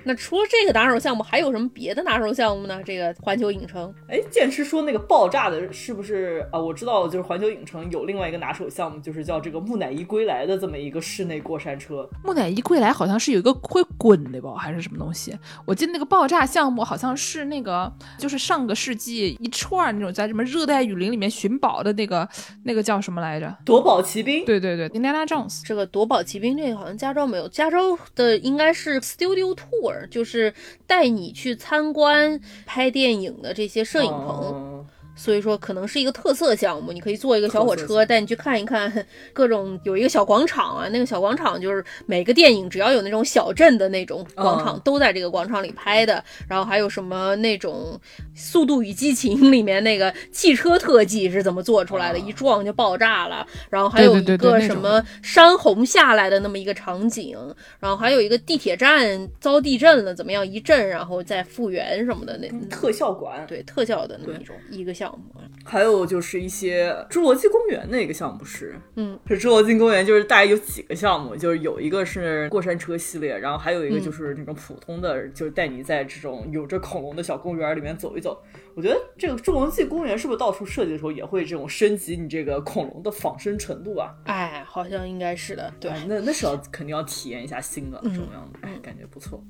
那除了这个拿手项目，还有什么别的拿手项目呢？这个环球影城哎，剑师说那个爆炸的，是不是啊？我知道，就是环球影城有另外一个拿手项目，就是叫这个木乃伊归来的这么一个室内过山车。木乃伊归来好像是有一个会滚的吧，还是什么东西？我记得那个爆炸项目好像是那个，就是上个世纪一串儿那种在什么热带雨林里面寻宝的那个，那个叫什么来着？夺宝奇兵，对对对，Indiana Jones。这个夺宝奇兵这个好像加州没有，加州的应该是 Studio Tour，就是带你去参观拍电影的这些摄影棚。嗯所以说可能是一个特色项目，你可以坐一个小火车带你去看一看各种，有一个小广场啊，那个小广场就是每个电影只要有那种小镇的那种广场，嗯都在这个广场里拍的。然后还有什么那种《速度与激情》里面那个汽车特技是怎么做出来的，啊一撞就爆炸了。然后还有一个什么山洪下来的那么一个场景，然后还有一个地铁站遭地震了，怎么样一震然后再复原什么的那。特效馆，对特效的那么一种一个项目，还有就是一些侏罗纪公园那个项目是，嗯，是侏罗纪公园，就是大概有几个项目，就是有一个是过山车系列，然后还有一个嗯就是那种普通的，就是带你在这种有着恐龙的小公园里面走一走。我觉得这个侏罗纪公园是不是到处设计的时候也会这种升级你这个恐龙的仿生程度啊？哎，好像应该是的。对，哎那那是要肯定要体验一下新的嗯这种样子，哎，感觉不错。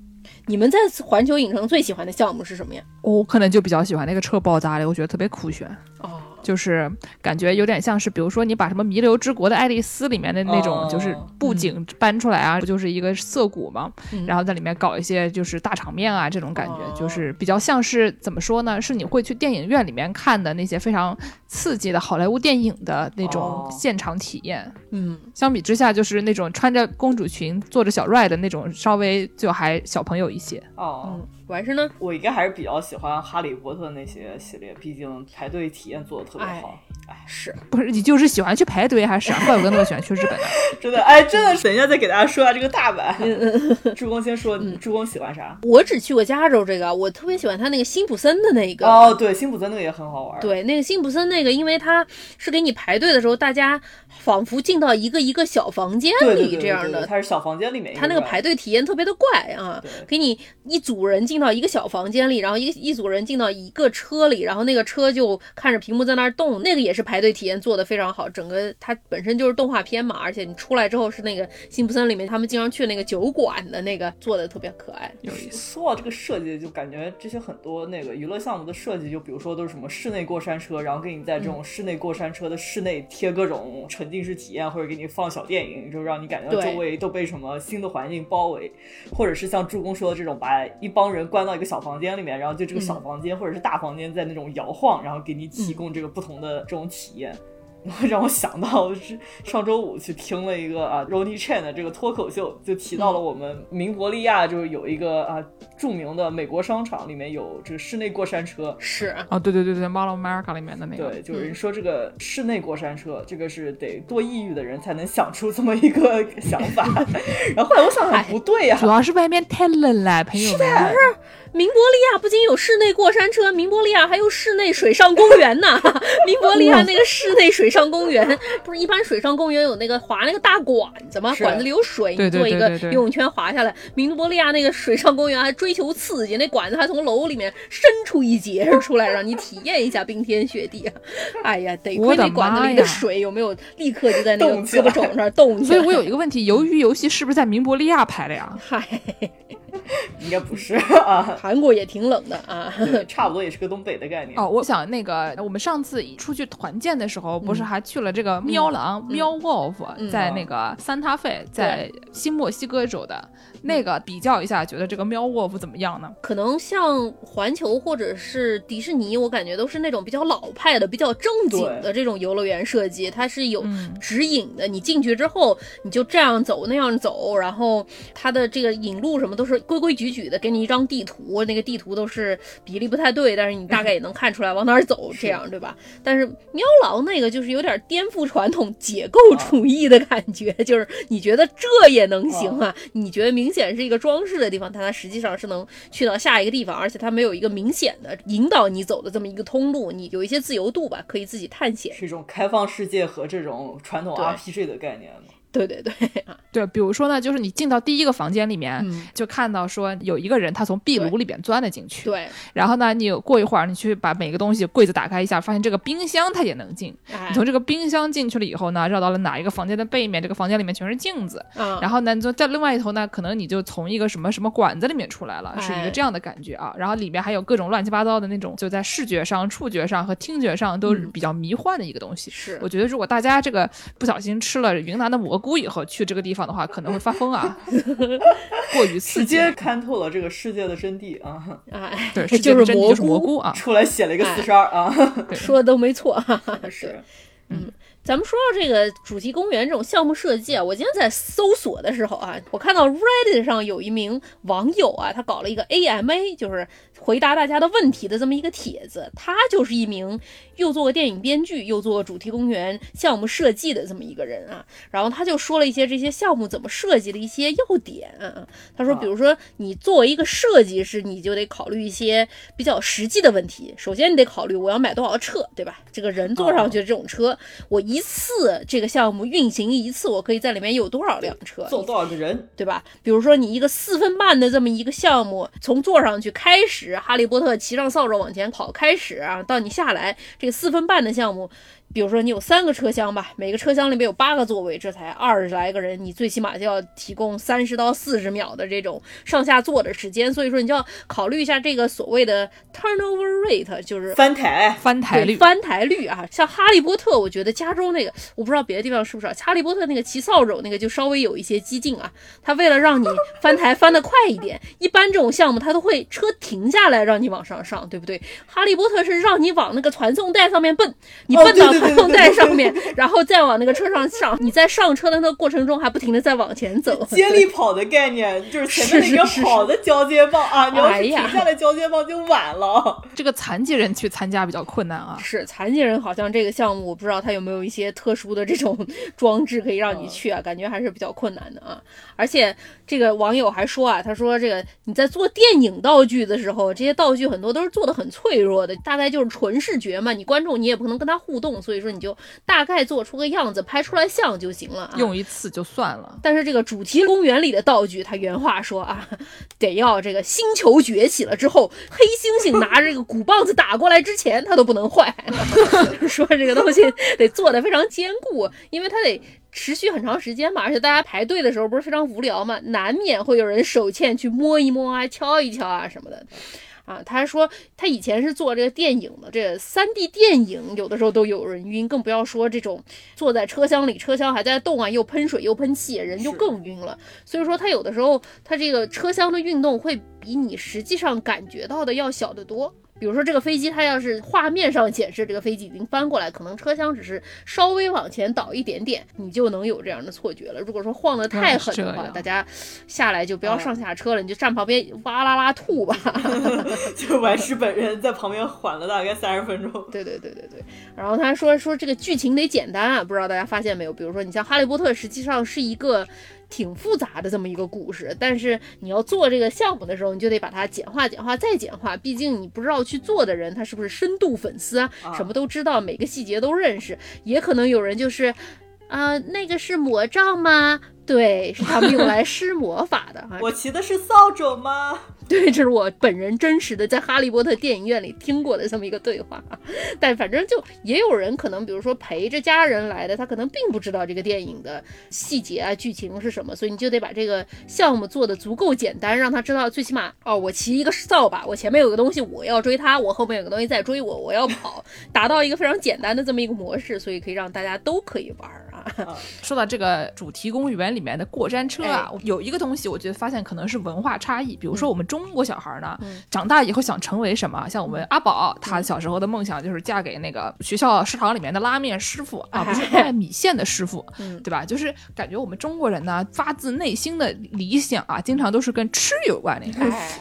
你们在环球影城最喜欢的项目是什么呀？我可能就比较喜欢那个车爆炸的，我觉得特别酷炫，哦，就是感觉有点像是，比如说你把什么《弥留之国的爱丽丝》里面的那种，哦就是布景搬出来啊，不就是一个涩谷嘛，嗯。然后在里面搞一些就是大场面啊，这种感觉，哦。就是比较像是怎么说呢？是你会去电影院里面看的那些非常刺激的好莱坞电影的那种哦。现场体验。嗯，相比之下，就是那种穿着公主裙坐着小 ride 的那种，稍微就还小朋友一些。哦，嗯，完事呢？我应该还是比较喜欢哈利波特那些系列，毕竟排队体验做的特别好。哎是不是你就是喜欢去排队还是啥？怪不得那么喜欢去日本呢。<laughs> 真的，哎，真的是，等一下再给大家说下这个大阪。<laughs> 助攻先说，助攻喜欢啥？我只去过加州这个，我特别喜欢他那个辛普森的那个。哦，对，辛普森那个也很好玩。对，那个辛普森那个，因为他是给你排队的时候，大家仿佛进到一个一个小房间里这样的。他是小房间里面。他那个排队体验特别的怪啊，给你一组人进到一个小房间里，然后一一组人进到一个车里，然后那个车就看着屏幕在那儿动，那个也是排队体验做的非常好。整个它本身就是动画片嘛，而且你出来之后是那个辛普森里面他们经常去那个酒馆的那个做的特别可爱。有意思。说到这个设计，就感觉这些很多那个娱乐项目的设计，就比如说都是什么室内过山车，然后给你在这种室内过山车的室内贴各种沉浸式体验，或者给你放小电影，就让你感觉到周围都被什么新的环境包围，或者是像助攻说的这种，把一帮人关到一个小房间里面，然后就这个小房间或者是大房间在那种摇晃，然后给你提供这个不同的这种体验。<laughs> 让我想到是上周五去听了一个啊 r o n i Chan 的这个脱口秀，就提到了我们明伯利亚就是有一个啊著名的美国商场，里面有这个室内过山车。是啊，对对对对，Mall of America 里面的那个。对，就是说这个室内过山车，这个是得多抑郁的人才能想出这么一个 <laughs> 想法。<laughs> 然后后来我想想不对呀，主要是外面太冷了，朋友们。是明伯利亚不仅有室内过山车，明伯利亚还有室内水上公园呢。明伯利亚那个室内水上公园，<laughs> 不是一般水上公园有那个滑那个大管子吗？管子里有水，你做一个游泳圈滑下来。明伯利亚那个水上公园还追求刺激，那管子还从楼里面伸出一截出来，让你体验一下冰天雪地。<laughs> 哎呀，得亏那管子里的水有没有立刻就在那个胳膊肘那儿动？所以我有一个问题：鱿鱼游戏是不是在明伯利亚拍的呀？<laughs> 嗨。<laughs> 应该不是 <laughs> 啊，韩国也挺冷的啊，差不多也是个东北的概念哦。我想那个我们上次出去团建的时候，不是还去了这个喵狼喵 Wolf，在那个三塔费，在新墨西哥州的。那个比较一下，觉得这个喵 Wolf 怎么样呢？可能像环球或者是迪士尼，我感觉都是那种比较老派的、比较正经的这种游乐园设计，它是有指引的。你进去之后，你就这样走那样走，然后它的这个引路什么都是规规矩矩的，给你一张地图，那个地图都是比例不太对，但是你大概也能看出来往哪儿走，<laughs> 这样对吧？但是喵狼那个就是有点颠覆传统解构主义的感觉，就是你觉得这也能行啊？你觉得明。明显是一个装饰的地方，但它实际上是能去到下一个地方，而且它没有一个明显的引导你走的这么一个通路，你有一些自由度吧，可以自己探险，是一种开放世界和这种传统 RPG 的概念对对对，<laughs> 对，比如说呢，就是你进到第一个房间里面，就看到说有一个人他从壁炉里边钻了进去，对，然后呢，你过一会儿你去把每个东西柜子打开一下，发现这个冰箱它也能进，你从这个冰箱进去了以后呢，绕到了哪一个房间的背面，这个房间里面全是镜子，然后呢，就在另外一头呢，可能你就从一个什么什么管子里面出来了，是一个这样的感觉啊，然后里面还有各种乱七八糟的那种，就在视觉上、触觉上和听觉上都是比较迷幻的一个东西。是，我觉得如果大家这个不小心吃了云南的蘑菇以后去这个。地方的话可能会发疯啊，<laughs> 过于刺激，直接看透了这个世界的真谛啊！哎，对，<laughs> 就是蘑菇，蘑菇啊，出来写了一个四十二啊，说的都没错，<laughs> 是，嗯。咱们说到这个主题公园这种项目设计啊，我今天在搜索的时候啊，我看到 Reddit 上有一名网友啊，他搞了一个 AMA，就是回答大家的问题的这么一个帖子。他就是一名又做过电影编剧，又做主题公园项目设计的这么一个人啊。然后他就说了一些这些项目怎么设计的一些要点啊。他说，比如说你作为一个设计师，你就得考虑一些比较实际的问题。首先，你得考虑我要买多少车，对吧？这个人坐上去这种车，我一次这个项目运行一次，我可以在里面有多少辆车，坐多少个人，对吧？比如说你一个四分半的这么一个项目，从坐上去开始，哈利波特骑上扫帚往前跑开始啊，到你下来，这个四分半的项目。比如说你有三个车厢吧，每个车厢里面有八个座位，这才二十来个人，你最起码就要提供三十到四十秒的这种上下坐的时间，所以说你就要考虑一下这个所谓的 turnover rate，就是翻台翻台率翻台率啊。像哈利波特，我觉得加州那个我不知道别的地方是不是，哈利波特那个骑扫帚那个就稍微有一些激进啊，他为了让你翻台翻得快一点，一般这种项目他都会车停下来让你往上上，对不对？哈利波特是让你往那个传送带上面蹦，你蹦到。然后在上面，然后再往那个车上上。你在上车的那个过程中，还不停的在往前走。<laughs> 接力跑的概念就是前面那个跑的交接棒啊，你要是停下来交接棒就晚了。这个残疾人去参加比较困难啊。是残疾人好像这个项目，我不知道他有没有一些特殊的这种装置可以让你去啊？感觉还是比较困难的啊。而且这个网友还说啊，他说这个你在做电影道具的时候，这些道具很多都是做的很脆弱的，大概就是纯视觉嘛，你观众你也不可能跟他互动，所以说你就大概做出个样子，拍出来像就行了，用一次就算了。但是这个主题公园里的道具，他原话说啊，得要这个星球崛起了之后，黑猩猩拿着这个鼓棒子打过来之前，它都不能坏。<laughs> 说这个东西得做的非常坚固，因为它得。持续很长时间嘛，而且大家排队的时候不是非常无聊嘛，难免会有人手欠去摸一摸啊、敲一敲啊什么的，啊，他说他以前是做这个电影的，这三 D 电影有的时候都有人晕，更不要说这种坐在车厢里，车厢还在动啊，又喷水又喷气，人就更晕了。所以说他有的时候他这个车厢的运动会比你实际上感觉到的要小得多。比如说这个飞机，它要是画面上显示这个飞机已经翻过来，可能车厢只是稍微往前倒一点点，你就能有这样的错觉了。如果说晃得太狠的话，大家下来就不要上下车了，你就站旁边哇啦啦吐吧。<laughs> 就完事本人在旁边缓了大概三十分钟。<laughs> 对对对对对。然后他说说这个剧情得简单啊，不知道大家发现没有？比如说你像《哈利波特》，实际上是一个。挺复杂的这么一个故事，但是你要做这个项目的时候，你就得把它简化、简化再简化。毕竟你不知道去做的人他是不是深度粉丝啊，什么都知道，每个细节都认识。也可能有人就是，啊，那个是魔杖吗？对，是他们用来 <laughs> 施魔法的。我骑的是扫帚吗？<laughs> 对，这是我本人真实的在哈利波特电影院里听过的这么一个对话，但反正就也有人可能，比如说陪着家人来的，他可能并不知道这个电影的细节啊、剧情是什么，所以你就得把这个项目做的足够简单，让他知道最起码哦，我骑一个扫把，我前面有个东西，我要追他，我后面有个东西在追我，我要跑，达到一个非常简单的这么一个模式，所以可以让大家都可以玩啊。<laughs> 说到这个主题公园里面的过山车啊，有一个东西，我觉得发现可能是文化差异，比如说我们中。国小孩呢，长大以后想成为什么？像我们阿宝，他小时候的梦想就是嫁给那个学校食堂里面的拉面师傅 <laughs> 啊，不是卖米线的师傅，对吧？就是感觉我们中国人呢，发自内心的理想啊，经常都是跟吃有关的，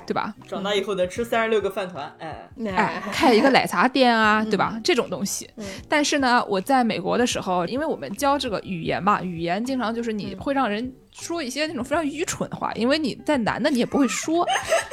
对吧？长大以后能吃三十六个饭团，哎哎，开一个奶茶店啊，<laughs> 对吧？这种东西。但是呢，我在美国的时候，因为我们教这个语言嘛，语言经常就是你会让让人说一些那种非常愚蠢的话，因为你在男的你也不会说，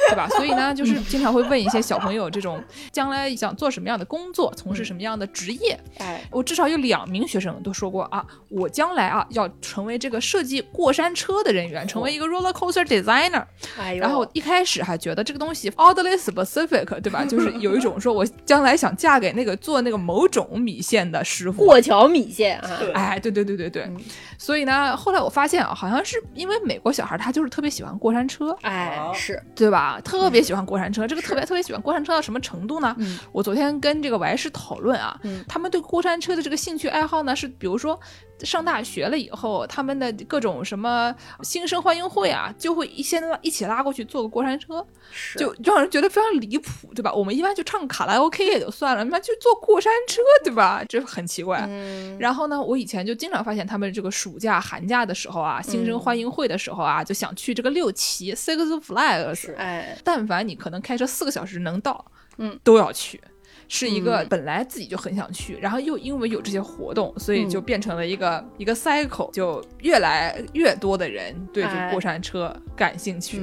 对吧？所以呢，<laughs> 就是经常会问一些小朋友这种将来想做什么样的工作，从事什么样的职业。哎，我至少有两名学生都说过啊，我将来啊要成为这个设计过山车的人员，成为一个 roller coaster designer。哎然后一开始还觉得这个东西 oddly specific，对吧？就是有一种说我将来想嫁给那个做那个某种米线的师傅，过桥米线啊。哎，对对对对对。所以呢，后来我发现啊，好像是。因为美国小孩他就是特别喜欢过山车，哎，是对吧？特别喜欢过山车，这个特别特别喜欢过山车到什么程度呢？我昨天跟这个王师讨论啊，他们对过山车的这个兴趣爱好呢，是比如说。上大学了以后，他们的各种什么新生欢迎会啊，就会一先一起拉过去坐个过山车，就让人觉得非常离谱，对吧？我们一般就唱卡拉 OK 也就算了，那就坐过山车，对吧？这很奇怪。然后呢，我以前就经常发现他们这个暑假、寒假的时候啊，新生欢迎会的时候啊，就想去这个六旗 Six Flags，哎，但凡你可能开车四个小时能到，嗯，都要去。是一个本来自己就很想去，然后又因为有这些活动，所以就变成了一个一个 cycle，就越来越多的人对这个过山车感兴趣，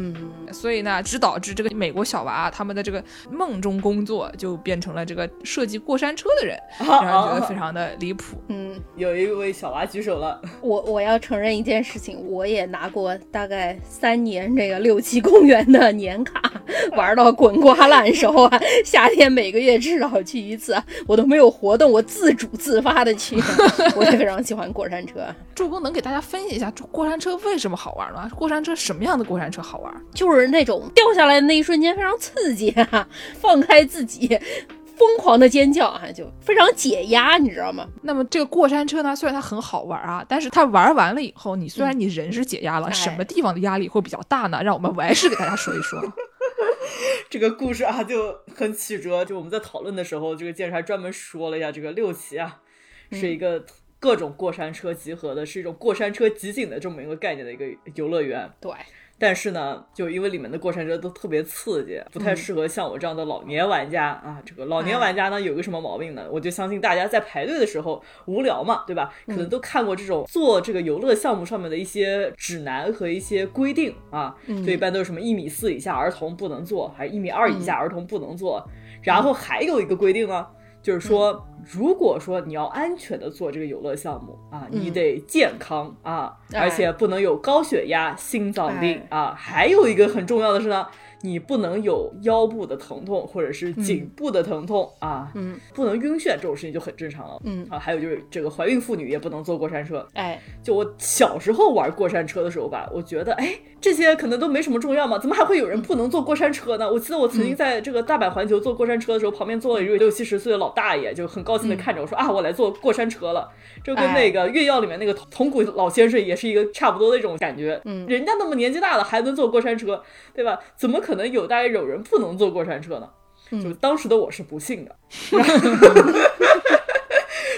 所以呢，只导致这个美国小娃他们的这个梦中工作就变成了这个设计过山车的人，<laughs> 让人觉得非常的离谱。嗯，<laughs> 有一位小娃举手了，我我要承认一件事情，我也拿过大概三年这个六七公园的年卡，<laughs> 玩到滚瓜烂熟啊，夏天每个月至少。我去一次，我都没有活动，我自主自发的去。<laughs> 我也非常喜欢过山车。助攻能给大家分析一下过山车为什么好玩吗？过山车什么样的过山车好玩？就是那种掉下来的那一瞬间非常刺激啊，<laughs> 放开自己，疯狂的尖叫啊，就非常解压，你知道吗？那么这个过山车呢，虽然它很好玩啊，但是它玩完了以后，你虽然你人是解压了，什么地方的压力会比较大呢？让我们 <laughs> 完事给大家说一说。<laughs> 这个故事啊就很曲折。就我们在讨论的时候，这个建设还专门说了一下这个六旗啊，是一个各种过山车集合的，是一种过山车集锦的这么一个概念的一个游乐园。对，但是呢，就因为里面的过山车都特别刺激，不太适合像我这样的老年玩家啊。这个老年玩家呢，有个什么毛病呢？我就相信大家在排队的时候无聊嘛，对吧？可能都看过这种做这个游乐项目上面的一些指南和一些规定啊。就一般都是什么一米四以下儿童不能坐，还是一米二以下儿童不能坐。然后还有一个规定呢，就是说，如果说你要安全的做这个游乐项目啊，你得健康啊，而且不能有高血压、心脏病啊。还有一个很重要的是呢，你不能有腰部的疼痛或者是颈部的疼痛啊，嗯，不能晕眩，这种事情就很正常了。嗯啊，还有就是这个怀孕妇女也不能坐过山车。哎，就我小时候玩过山车的时候吧，我觉得哎，这些可能都没什么重要嘛，怎么还会有人不能坐过山车呢？我记得我曾经在这个大阪环球坐过山车的时候，旁边坐了一位六七十岁的老大爷，就很高兴的看着我说、啊，我来坐过山车了。就跟那个月曜里面那个铜鼓老先生也是一个差不多的一种感觉。嗯人家那么年纪大了还能坐过山车，对吧？怎么可能有大概有人不能坐过山车呢？就当时的我是不信的。<laughs>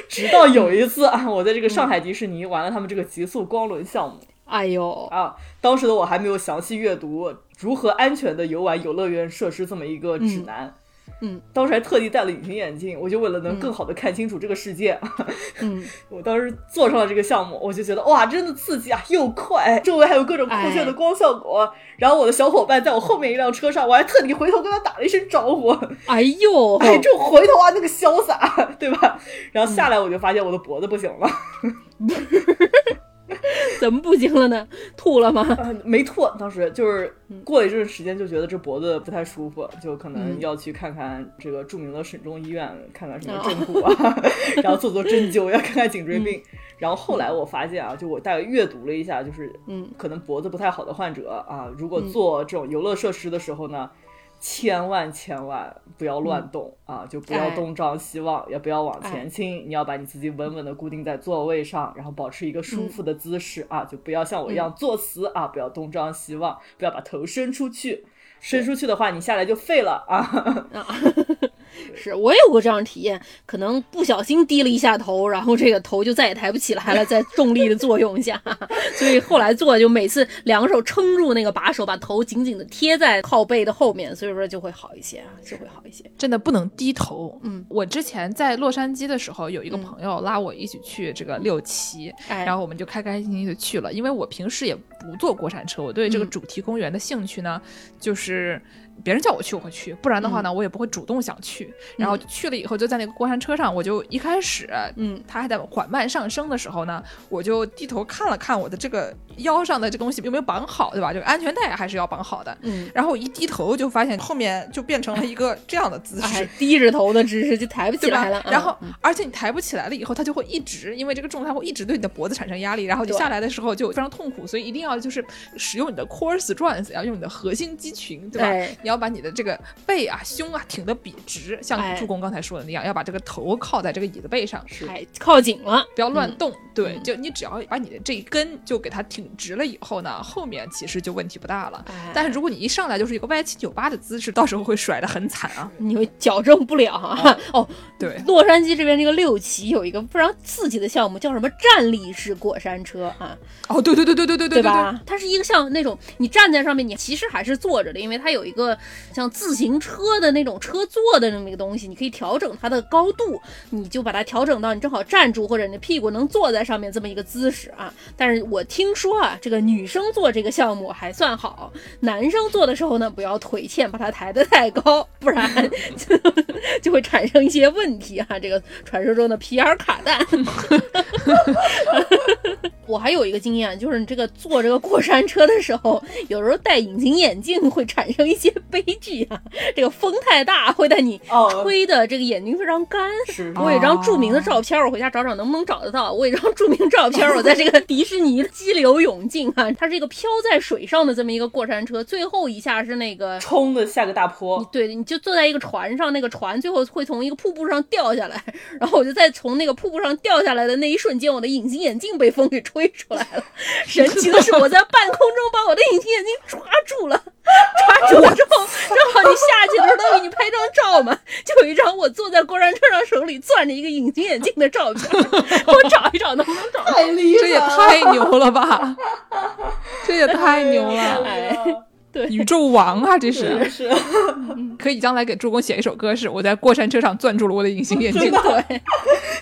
直到有一次啊，我在这个上海迪士尼玩了他们这个极速光轮项目哎呦，啊，当时的我还没有详细阅读如何安全的游玩游乐园设施这么一个指南。嗯。当时还特地戴了隐形眼镜，我就为了能更好的看清楚这个世界，<laughs> 嗯，我当时坐上了这个项目，我就觉得哇，真的刺激啊，又快，周围还有各种酷炫的光效果。然后我的小伙伴在我后面一辆车上，我还特地回头跟他打了一声招呼，哎呦，<laughs> 哎，这回头啊，那个潇洒，对吧？然后下来我就发现我的脖子不行了，<laughs> <laughs> 怎么不行了呢？吐了吗？呃没吐，当时就是过了一阵时间就觉得这脖子不太舒服，就可能要去看看这个著名的省中医院，看看什么正骨啊，<laughs> 然后做做针灸，<laughs> 要看看颈椎病。然后后来我发现啊，就我大概阅读了一下，就是嗯可能脖子不太好的患者啊，如果做这种游乐设施的时候呢。千万千万不要乱动、啊！就不要哎东张西望，也不要往哎前倾。你要把你自己稳稳的固定在座位上，然后保持一个舒服的姿势、啊！就不要像我一样作死啊！不要东张西望，不要把头伸出去。伸出去的话，你下来就废了啊！<laughs> 是我也有过这样的体验，可能不小心低了一下头，然后这个头就再也抬不起来了，在重力的作用下，<laughs> 所以后来做就每次两手撑住那个把手，把头紧紧的贴在靠背的后面，所以说就会好一些啊，就会好一些。真的不能低头。嗯，我之前在洛杉矶的时候，有一个朋友拉我一起去这个六旗，哎然后我们就开开心心的去了。因为我平时也不坐过山车，我对这个嗯主题公园的兴趣呢，就是别人叫我去我会去，不然的话呢，我也不会主动想去。然后去了以后，就在那个过山车上，我就一开始，嗯，它还在缓慢上升的时候呢，我就低头看了看我的这个腰上的这东西有没有绑好，对吧？这个安全带还是要绑好的。嗯，然后我一低头就发现后面就变成了一个这样的姿势。哎，低着头的姿势就抬不起来了。？嗯然后，而且你抬不起来了以后，它就会一直，因为这个重量会一直对你的脖子产生压力，然后你下来的时候就非常痛苦，所以一定要就是使用你的 core strength，要用你的核心肌群，对吧？你要把你的这个背啊胸啊挺得笔直像助攻刚才说的那样要把这个头靠在这个椅子背上。太靠紧了。不要乱动对就你只要把你的这一根就给它挺直了以后呢后面其实就问题不大了。但是如果你一上来就是一个歪七扭八的姿势到时候会甩得很惨啊。你会矫正不了啊。哦 <laughs> 对。洛杉矶这边这个六旗有一个非常刺激的项目叫什么？站立式过山车啊。哦对对对对对。对吧？它是一个像那种你站在上面你其实还是坐着的因为它有一个像自行车的那种车座的那么一个东西，你可以调整它的高度，你就把它调整到你正好站住或者你的屁股能坐在上面这么一个姿势啊。但是我听说啊，这个女生做这个项目还算好，男生做的时候呢，不要腿欠，把它抬得太高，不然就就会产生一些问题啊。这个传说中的皮尔卡蛋。<laughs> 我还有一个经验，就是你这个坐这个过山车的时候，有时候戴隐形眼镜会产生一些悲剧啊。这个风太大，会带你哦吹的这个眼睛非常干。是我有一张著名的照片，我回家找找能不能找得到。我有一张著名照片，我在这个迪士尼激流勇进啊，它是一个飘在水上的这么一个过山车，最后一下是那个冲的下个大坡，对，你就坐在一个船上，那个船最后会从一个瀑布上掉下来，然后我就在从那个瀑布上掉下来的那一瞬间，我的隐形眼镜被风给吹出来了。神奇的是，我在半空中把我的隐形眼镜抓住了，<laughs> 抓住了之后，正好你下去的时候，他给你拍张照嘛，就有一张我坐在过山车上手里攥着一个隐形眼镜的照片。<laughs> 我找一找能不能找到？太厉害了，这也太牛了吧！<laughs> 这也太牛了，哎，对，宇宙王啊，这是是可以将来给助攻写一首歌，是我在过山车上攥住了我的隐形眼镜。对，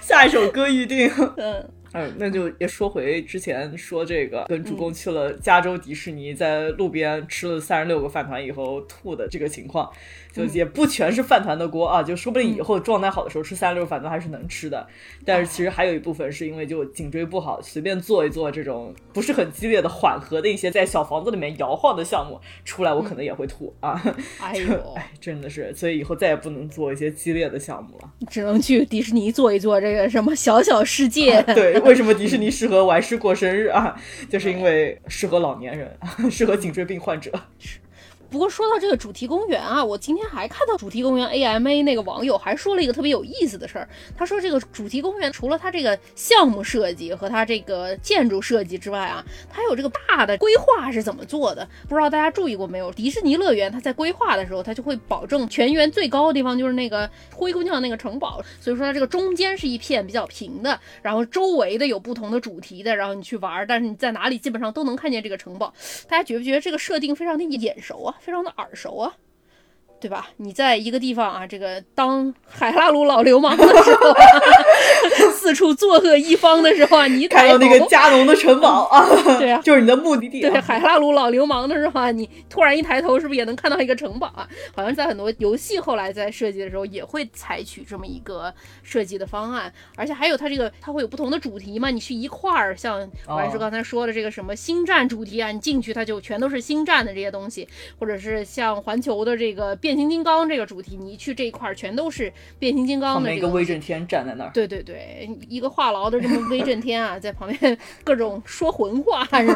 下一首歌预定。嗯。嗯，那就也说回之前说这个，跟主公去了加州迪士尼，在路边吃了三十六个饭团以后吐的这个情况，就也不全是饭团的锅啊，就说不定以后状态好的时候吃三十六个饭团还是能吃的，但是其实还有一部分是因为就颈椎不好，随便做一做这种不是很激烈的缓和的一些在小房子里面摇晃的项目出来，我可能也会吐啊。哎呦，哎，真的是，所以以后再也不能做一些激烈的项目了，只能去迪士尼做一做这个什么小小世界。对。<laughs> 为什么迪士尼适合玩师过生日啊？就是因为适合老年人，<laughs> 适合颈椎病患者。不过说到这个主题公园啊，我今天还看到主题公园 AMA 那个网友还说了一个特别有意思的事儿。他说这个主题公园除了它这个项目设计和它这个建筑设计之外啊，它有这个大的规划是怎么做的？不知道大家注意过没有？迪士尼乐园它在规划的时候，它就会保证全园最高的地方就是那个灰姑娘那个城堡，所以说它这个中间是一片比较平的，然后周围的有不同的主题的，然后你去玩，但是你在哪里基本上都能看见这个城堡。大家觉不觉得这个设定非常的眼熟啊？非常的耳熟啊，对吧？你在一个地方啊，这个当海拉鲁老流氓的时候，四处作恶一方的时候啊，你看到那个加农的城堡啊，对啊，就是你的目的地。对，海拉鲁老流氓的时候啊，你突然一抬头，是不是也能看到一个城堡啊？好像在很多游戏后来在设计的时候，也会采取这么一个设计的方案。而且还有它这个，它会有不同的主题嘛？你去一块儿，像我还是刚才说的这个什么星战主题啊，你进去它就全都是星战的这些东西，或者是像环球的这个变形金刚这个主题，你一去这一块儿全都是变形金刚的这个。威震天站在那儿。对对对，一个话痨的这么威震天啊，在旁边各种说混话是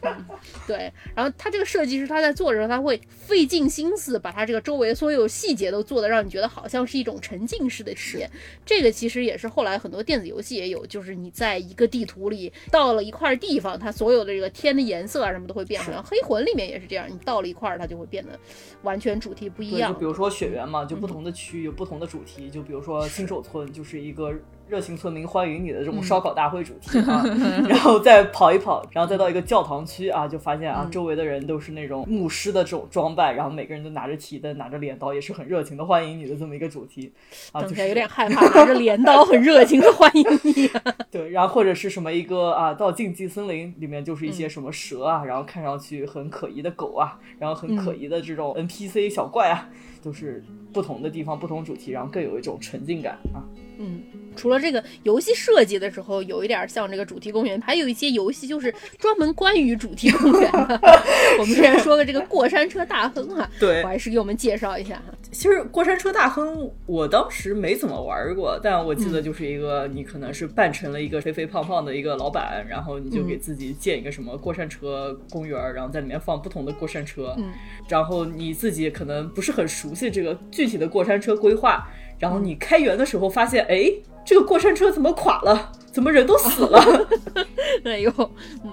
吧？<laughs> 对，然后他这个设计师他在做的时候，他会费尽心思把他这个周围所有细节都做的让你觉得好像是一种沉浸式的体验。这个其实也是后来很多电子游戏也有，就是你在一个地图里到了一块地方，它所有的这个天的颜色啊什么都会变。好像黑魂里面也是这样，你到了一块儿，它就会变得完全主题不一样。就比如说雪原嘛，就不同的区域有不同的主题，就比如说新手村就是一个。热情村民欢迎你的这种烧烤大会主题啊，<laughs> <laughs> 然后再跑一跑，然后再到一个教堂区啊，就发现啊，周围的人都是那种牧师的这种装扮，然后每个人都拿着提灯，拿着镰刀，也是很热情的欢迎你的这么一个主题啊，就是有点害怕，<laughs> 拿着镰刀很热情的欢迎你。对，然后或者是什么一个啊，到禁忌森林里面就是一些什么蛇啊，然后看上去很可疑的狗啊，然后很可疑的这种 NPC 小怪啊，都是不同的地方不同主题，然后更有一种沉浸感啊。嗯，除了这个游戏设计的时候有一点像这个主题公园，还有一些游戏就是专门关于主题公园的。<laughs> 我们之前说的这个过山车大亨啊，对我还是给我们介绍一下哈。其实过山车大亨我当时没怎么玩过，但我记得就是一个你可能是扮成了一个肥肥胖胖的一个老板，然后你就给自己建一个什么过山车公园，然后在里面放不同的过山车，然后你自己可能不是很熟悉这个具体的过山车规划。然后你开园的时候发现，哎，这个过山车怎么垮了？怎么人都死了？<laughs> 哎呦，嗯。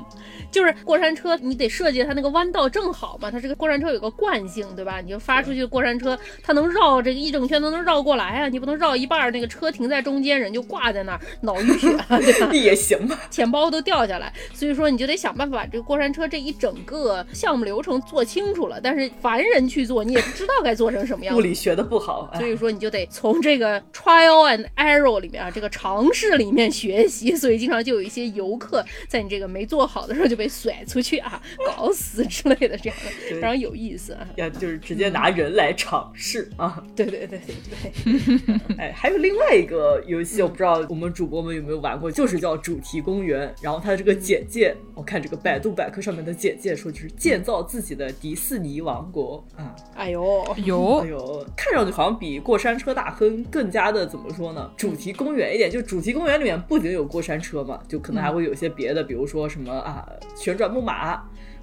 就是过山车，你得设计它那个弯道正好嘛。它这个过山车有个惯性，对吧？你就发出去过山车，它能绕这个一整圈都能绕过来啊。你不能绕一半，那个车停在中间，人就挂在那儿，脑淤血，<laughs> 对吧？也行吧，钱包都掉下来。所以说，你就得想办法把这个过山车这一整个项目流程做清楚了。但是凡人去做，你也不知道该做成什么样。物理学的不好，所以说你就得从这个 trial and error 里面啊，这个尝试里面学习。所以经常就有一些游客在你这个没做好的时候就。被甩出去啊，搞死之类的，这样的非常有意思啊。要，就是直接拿人来尝试啊。<laughs> 对对对对对。<laughs> 哎，还有另外一个游戏，我不知道我们主播们有没有玩过，就是叫主题公园。然后它的这个简介，我看这个百度百科上面的简介说，就是建造自己的迪士尼王国啊。哎呦，有哎呦，看上去好像比过山车大亨更加的怎么说呢？主题公园一点。就主题公园里面不仅有过山车嘛，就可能还会有一些别的，比如说什么啊。旋转木马，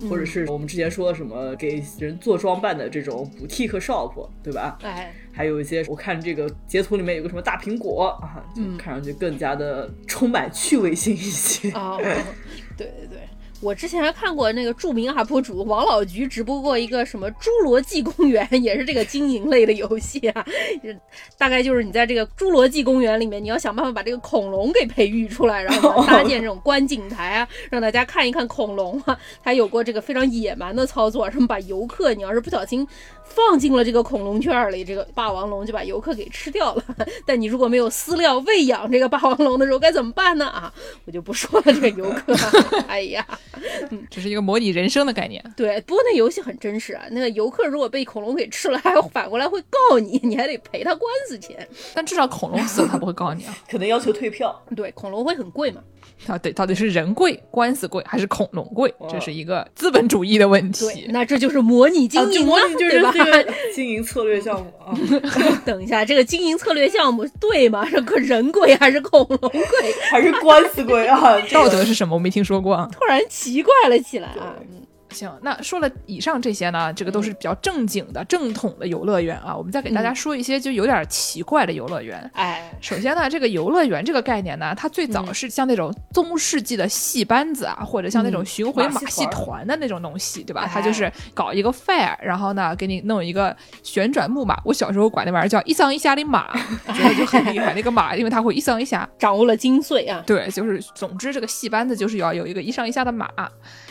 或者是我们之前说的什么给人做装扮的这种 boutique shop，对吧？哎，还有一些我看这个截图里面有个什么大苹果啊，就看上去更加的充满趣味性一些。哦，对对对。我之前还看过那个著名 UP 主王老菊直播过一个什么《侏罗纪公园》，<laughs> 也是这个经营类的游戏啊。大概就是你在这个侏罗纪公园里面，你要想办法把这个恐龙给培育出来，然后 <laughs> 搭建这种观景台啊，让大家看一看恐龙啊。他有过这个非常野蛮的操作，什么把游客，你要是不小心放进了这个恐龙圈里，这个霸王龙就把游客给吃掉了。<laughs> 但你如果没有饲料喂养这个霸王龙的时候，该怎么办呢？啊，我就不说了。这个游客，哎呀。嗯，这是一个模拟人生的概念。对，不过那游戏很真实啊。那个游客如果被恐龙给吃了，还反过来会告你，你还得赔他官司钱。但至少恐龙死了，他不会告你啊，<laughs> 可能要求退票。对，恐龙会很贵嘛。到底，到底是人贵、官司贵，还是恐龙贵？这是一个资本主义的问题。那这就是模拟经营了，对吧？经营策略项目啊。<laughs> 等一下，这个经营策略项目对吗？是人贵还是恐龙贵，还是官司贵啊？道德是什么？我没听说过啊。突然奇怪了起来啊。行，那说了以上这些呢，这个都是比较正经的、正统的游乐园啊。我们再给大家说一些就有点奇怪的游乐园。哎，首先呢，这个游乐园这个概念呢，它最早是像那种中世纪的戏班子啊，或者像那种巡回马戏团的那种东西，对吧？它就是搞一个 fair，然后呢，给你弄一个旋转木马。我小时候管那玩意儿叫一上一下的马，<laughs> 觉得就很厉害。那个马，因为它会一上一下，掌握了精髓啊。对，就是总之这个戏班子就是要有一个一上一下的马。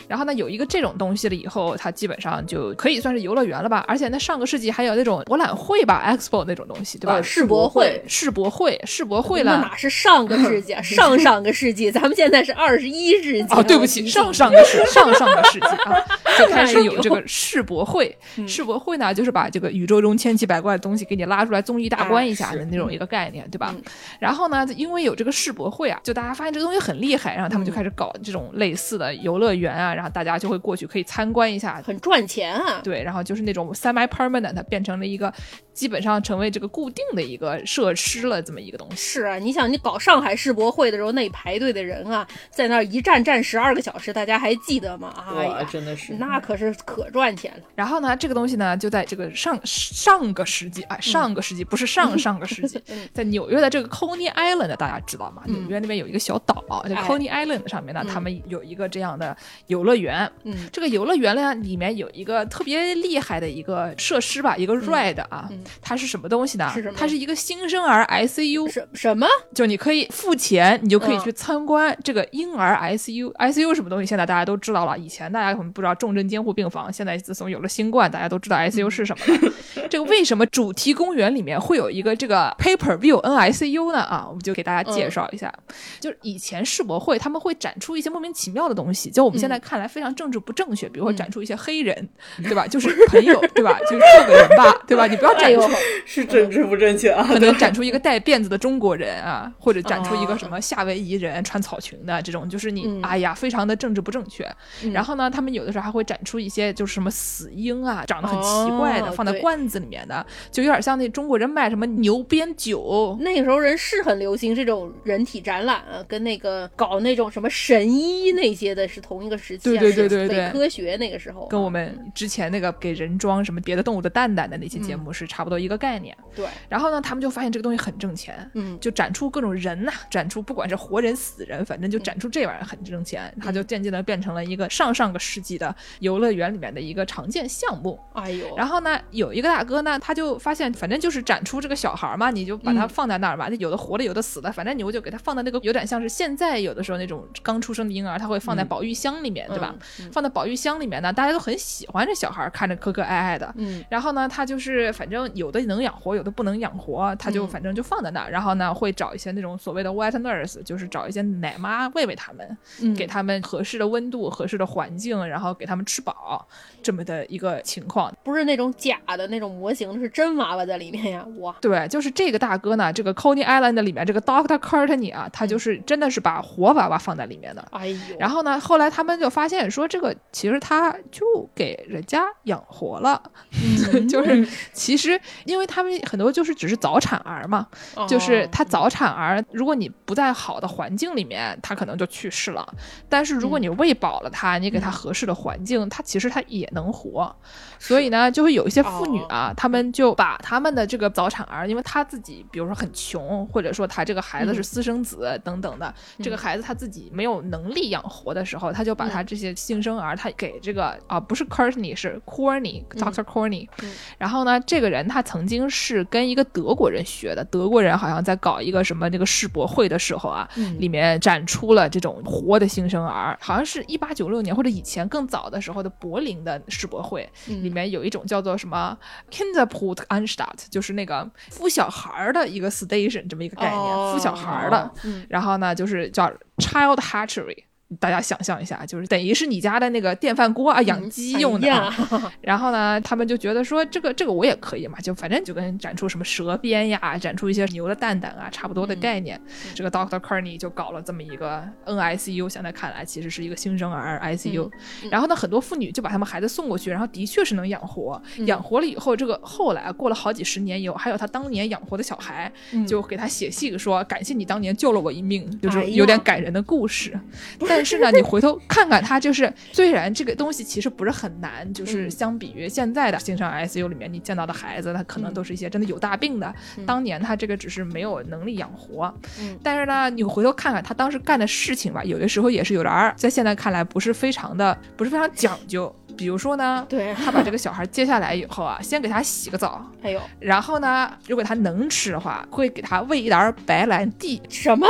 然后呢，有一个这种东西了以后，它基本上就可以算是游乐园了吧？而且那上个世纪还有那种博览会吧，expo 那种东西，对吧？世博会，世博会，世博会了。那哪是上个世纪？<laughs> 上上个世纪，咱们现在是二十一世纪。哦，对不起，上上个世，<laughs> 上上个世纪啊，<laughs> 就开始有这个世博会。世博会呢，就是把这个宇宙中千奇百怪的东西给你拉出来综艺大观一下的那种一个概念，对吧？然后呢，因为有这个世博会啊，就大家发现这个东西很厉害，然后他们就开始搞这种类似的游乐园啊。然后大家就会过去可以参观一下，很赚钱啊。对，然后就是那种 semi permanent，变成了一个基本上成为这个固定的一个设施了，这么一个东西。是啊，你想你搞上海世博会的时候，那排队的人啊，在那儿一站站十二个小时，大家还记得吗？啊，真的是，那可是可赚钱了。然后呢，这个东西呢，就在这个上上个世纪啊，上个世纪不是上上个世纪，<laughs> 在纽约的这个 Coney Island，大家知道吗？纽约那边有一个小岛，在 Coney Island 上面呢，他们有一个这样的游乐园。嗯，这个游乐园呢，里面有一个特别厉害的一个设施吧，一个 ride 啊，它是什么东西呢？是什么？它是一个新生儿 ICU。什什么？就你可以付钱，你就可以去参观这个婴儿 ICU。ICU 什么东西？现在大家都知道了。以前大家可能不知道重症监护病房，现在自从有了新冠，大家都知道 ICU 是什么了。<laughs> 这个为什么主题公园里面会有一个这个 Paper View NICU 呢？啊，我们就给大家介绍一下。就是以前世博会他们会展出一些莫名其妙的东西，就我们现在看来非常政治不正确，比如说展出一些黑人，对吧？就是朋友，对吧？就是个人吧，对吧？你不要展出 <laughs> 是政治不正确啊，可能展出一个带辫子的中国人啊，或者展出一个什么夏威夷人穿草裙的这种，就是你哎呀，非常的政治不正确。然后呢，他们有的时候还会展出一些就是什么死婴啊，长得很奇怪的，放在罐子里面的，就有点像那中国人卖什么牛鞭酒。那个时候人是很流行这种人体展览啊，跟那个搞那种什么神医那些的是同一个时期，对对对对对，科学那个时候，跟我们之前那个给人装什么别的动物的蛋蛋的那些节目是差不多一个概念。对，然后呢，他们就发现这个东西很挣钱，嗯，就展出各种人呐，展出不管是活人死人，反正就展出这玩意儿很挣钱，他就渐渐的变成了一个上上个世纪的游乐园里面的一个常见项目。哎呦，然后呢，有一个大哥呢，他就发现，反正就是展出这个小孩嘛，你就把它放在那儿吧，有的活的，有的死的，反正你就给他放在那个有点像是现在有的时候那种刚出生的婴儿，他会放在保育箱里面，对吧？放在保育箱里面呢，大家都很喜欢这小孩，看着可可爱爱的。嗯，然后呢，他就是反正有的能养活，有的不能养活，他就反正就放在那儿。然后呢，会找一些那种所谓的 wet nurse，就是找一些奶妈喂喂他们，给他们合适的温度、合适的环境，然后给他们吃饱，这么的一个情况。不是那种假的那种模型，是真娃娃在里面呀！哇，对，就是这个大哥呢，这个 Coney Island 里面这个 Doctor Courtney 啊，他就是真的是把活娃娃放在里面的。哎呦，然后呢，后来他们就发现说，这个其实他就给人家养活了，<laughs> 就是其实因为他们很多就是只是早产儿嘛，就是他早产儿，如果你不在好的环境里面，他可能就去世了。但是如果你喂饱了他，你给他合适的环境，他其实他也能活。所以呢，就会有一些妇女啊，他们就把他们的这个早产儿，因为他自己比如说很穷，或者说他这个孩子是私生子等等的，这个孩子他自己没有能力养活的时候，他就把他这些新生儿，他给这个啊不是 Courtney 是 Corny，Doctor Corny。然后呢，这个人他曾经是跟一个德国人学的，德国人好像在搞一个什么这个世博会的时候啊，里面展出了这种活的新生儿，好像是一八九六年或者以前更早的时候的柏林的世博会里。里面有一种叫做什么 Kinderputanstalt，就是那个孵小孩的一个 station 这么一个概念，孵小孩的。然后呢，就是叫 Child Hatchery。大家想象一下，就是等于是你家的那个电饭锅啊，养鸡用的。<laughs> 然后呢，他们就觉得说，这个这个我也可以嘛，就反正就跟展出什么蛇鞭呀，展出一些牛的蛋蛋啊，差不多的概念。这个 Doctor Kearney 就搞了这么一个 NICU，现在看来其实是一个新生儿 ICU。然后呢，很多妇女就把他们孩子送过去，然后的确是能养活。养活了以后，这个后来过了好几十年以后，还有他当年养活的小孩，就给他写信说，感谢你当年救了我一命，就是有点感人的故事。但但是呢，你回头看看他，就是虽然这个东西其实不是很难，就是相比于现在的新生 ICU 里面你见到的孩子，他可能都是一些真的有大病的。当年他这个只是没有能力养活。但是呢，你回头看看他当时干的事情吧，有的时候也是有点儿，在现在看来不是非常的，不是非常讲究。比如说呢，对，他把这个小孩接下来以后啊，先给他洗个澡，还有，然后呢，如果他能吃的话，会给他喂一点白兰地。什么？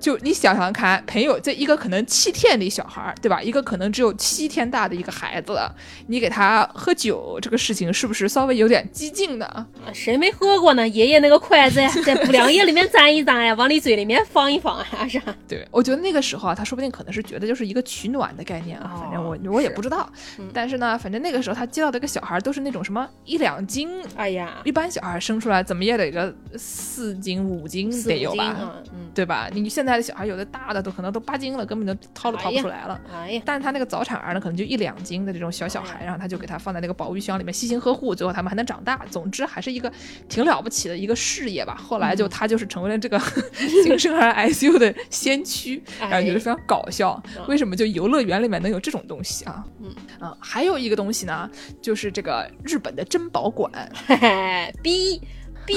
就你想想看，朋友，这一个可能七天的小孩，对吧？一个可能只有七天大的一个孩子，你给他喝酒，这个事情是不是稍微有点激进呢？谁没喝过呢？爷爷那个筷子 <laughs> 在布凉液里面沾一沾呀，往你嘴里面放一放啊，是对，我觉得那个时候啊，他说不定可能是觉得就是一个取暖的概念啊，反正我我也不知道，但是呢，反正那个时候他接到的一个小孩都是那种什么一两斤，哎呀，一般小孩生出来怎么也得个四斤五斤得有吧，嗯，对吧？你现在。的小孩有的大的都可能都八斤了，根本就掏都掏不出来了。哎呀！但是他那个早产儿呢，可能就一两斤的这种小小孩，然后他就给他放在那个保育箱里面，细心呵护，最后他们还能长大。总之还是一个挺了不起的一个事业吧。后来就他就是成为了这个 <laughs> 新生儿 ICU 的先驱，然后觉得非常搞笑。为什么就游乐园里面能有这种东西啊？嗯啊，还有一个东西呢，就是这个日本的珍宝馆。嘿嘿，B。逼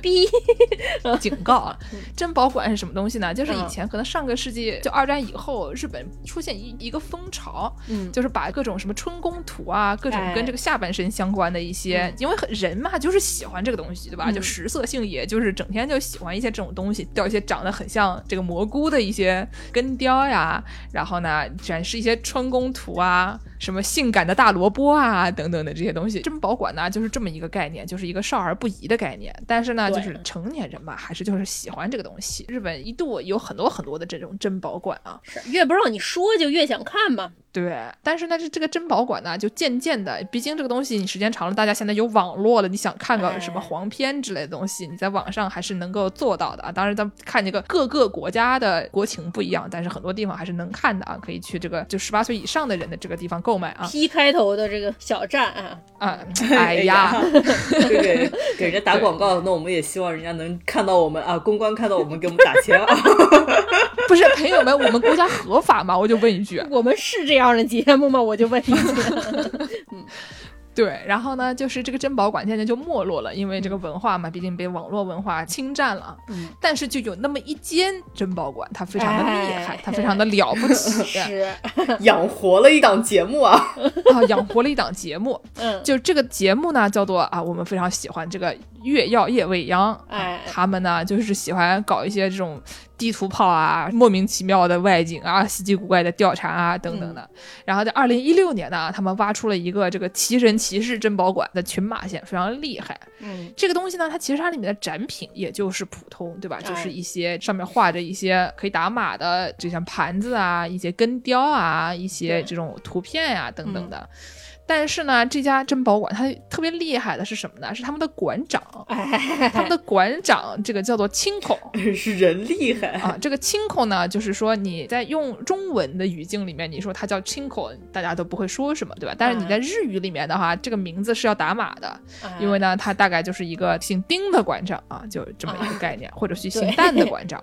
逼，<laughs> <laughs> 警告啊！珍宝馆是什么东西呢？就是以前可能上个世纪就二战以后，日本出现一一个风潮，嗯，就是把各种什么春宫图啊，各种跟这个下半身相关的一些，因为人嘛就是喜欢这个东西，对吧？就食色性也，就是整天就喜欢一些这种东西，雕一些长得很像这个蘑菇的一些根雕呀，然后呢展示一些春宫图啊。什么性感的大萝卜啊，等等的这些东西，珍宝馆呢，就是这么一个概念，就是一个少儿不宜的概念。但是呢，就是成年人嘛，还是就是喜欢这个东西。日本一度有很多很多的这种珍宝馆啊，是越不让你说就越想看嘛。对，但是呢，这这个珍宝馆呢，就渐渐的，毕竟这个东西你时间长了，大家现在有网络了，你想看个什么黄片之类的东西，你在网上还是能够做到的啊。当然，咱看这个各个国家的国情不一样，但是很多地方还是能看的啊，可以去这个就十八岁以上的人的这个地方购买啊。P 开头的这个小站啊啊，哎呀，<laughs> 给给人家打广告，那我们也希望人家能看到我们啊，公关看到我们给我们打钱啊。不是朋友们，我们国家合法吗？<laughs> 我就问一句，我们是这样的节目吗？我就问一句，<laughs> 嗯。对，然后呢，就是这个珍宝馆现在就没落了，因为这个文化嘛，毕竟被网络文化侵占了。嗯，但是就有那么一间珍宝馆，它非常的厉害，它非常的了不起，是 <laughs> 养活了一档节目啊啊，养活了一档节目。嗯，就这个节目呢，叫做啊，我们非常喜欢这个月曜夜未央。哎，他们呢就是喜欢搞一些这种。地图炮啊，莫名其妙的外景啊，<laughs> 稀奇古怪的调查啊，等等的。然后在二零一六年呢，他们挖出了一个这个奇人奇事珍宝馆的群马县，非常厉害。嗯，这个东西呢，它其实它里面的展品也就是普通，对吧？就是一些上面画着一些可以打码的，就像盘子啊，一些根雕啊，一些这种图片呀，等等的。但是呢，这家珍宝馆它特别厉害的是什么呢？是他们的馆长，哎，他们的馆长这个叫做清口 <laughs> 是人厉害啊。这个清口呢，就是说你在用中文的语境里面，你说他叫清口，大家都不会说什么，对吧？但是你在日语里面的话，这个名字是要打码的，因为呢，他大概就是一个姓丁的馆长啊，就这么一个概念，或者是姓蛋的馆长。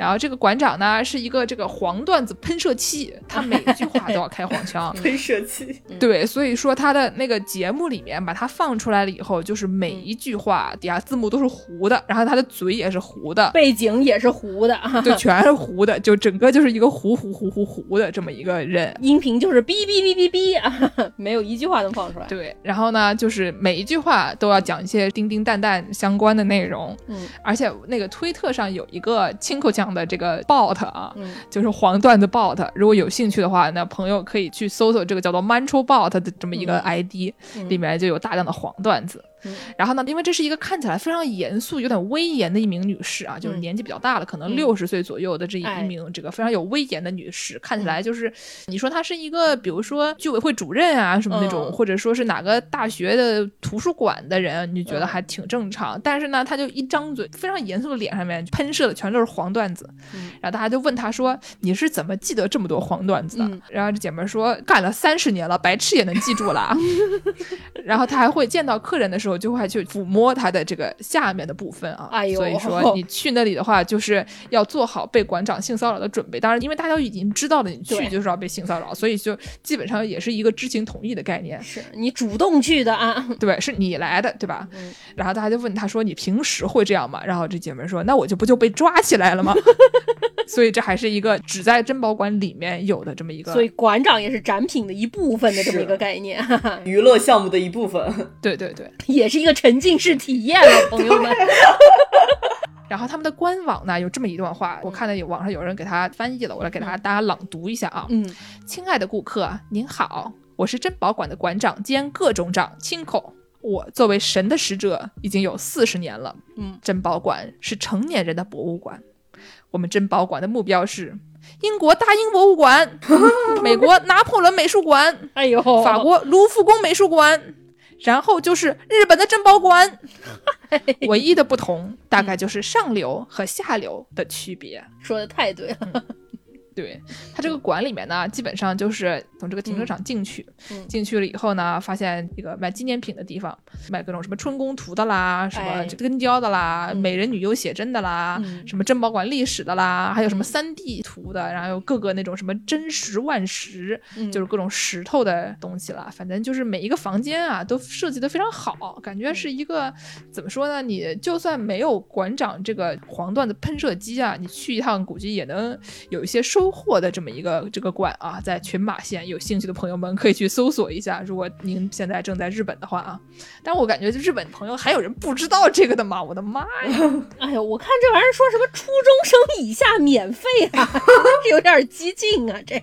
然后这个馆长呢是一个这个黄段子喷射器，他每句话都要开黄腔。<laughs> 喷射器，对，所以说他的那个节目里面把它放出来了以后，就是每一句话底下字幕都是糊的，然后他的嘴也是糊的，背景也是糊的，就全是糊的，就整个就是一个糊糊糊糊糊的这么一个人。音频就是哔哔哔哔哔啊，<laughs> 没有一句话能放出来。对，然后呢，就是每一句话都要讲一些叮叮蛋蛋相关的内容。嗯，而且那个推特上有一个亲口讲的这个 bot 啊，就是黄段子 bot。如果有兴趣的话，那朋友可以去搜索这个叫做 Mancho bot 的这么一个 ID，里面就有大量的黄段子。然后呢，因为这是一个看起来非常严肃、有点威严的一名女士啊，就是年纪比较大了，可能六十岁左右的这一名这个非常有威严的女士，看起来就是你说她是一个，比如说居委会主任啊什么那种，或者说是哪个大学的图书馆的人，你觉得还挺正常。但是呢，她就一张嘴，非常严肃的脸上面喷射的全都是黄段子。然后大家就问她说：“你是怎么记得这么多黄段子的？”然后这姐妹说：“干了三十年了，白痴也能记住了。<laughs> ”然后她还会见到客人的时候。就会去抚摸它的这个下面的部分啊，所以说 <laughs> 你去那里的话，就是要做好被馆长性骚扰的准备。当然，因为大家已经知道了你去就是要被性骚扰，所以就基本上也是一个知情同意的概念。是你主动去的啊，<laughs> 对，是你来的，对吧？然后大家就问他说：“你平时会这样吗？”然后这姐妹说：“那我就不就被抓起来了吗？” <laughs> 所以这还是一个只在珍宝馆里面有的这么一个，所以馆长也是展品的一部分的这么一个概念，娱乐项目的一部分。对对对，也是一个沉浸式体验了，<laughs> 朋友们。<laughs> 然后他们的官网呢有这么一段话，我看到有网上有人给他翻译了，我来给大家大家朗读一下啊。嗯，亲爱的顾客，您好，我是珍宝馆的馆长兼各种长亲口。我作为神的使者已经有四十年了。嗯，珍宝馆是成年人的博物馆。我们珍宝馆的目标是英国大英博物馆、<laughs> 美国拿破仑美术馆、哎呦，法国卢浮宫美术馆，然后就是日本的珍宝馆。<laughs> 唯一的不同大概就是上流和下流的区别。说的太对了。对它这个馆里面呢，基本上就是从这个停车场进去，进去了以后呢，发现一个卖纪念品的地方，卖各种什么春宫图的啦，什么根雕的啦，美人女优写真的啦，什么珍宝馆历史的啦，还有什么三 D 图的，然后有各个那种什么真石万石，就是各种石头的东西啦。反正就是每一个房间啊，都设计的非常好，感觉是一个怎么说呢？你就算没有馆长这个黄段子喷射机啊，你去一趟估计也能有一些收。获的这么一个这个馆啊，在群马县，有兴趣的朋友们可以去搜索一下。如果您现在正在日本的话啊，但我感觉日本朋友还有人不知道这个的吗？我的妈呀！<laughs> 哎呦，我看这玩意儿说什么初中生以下免费啊，<laughs> 有点激进啊这。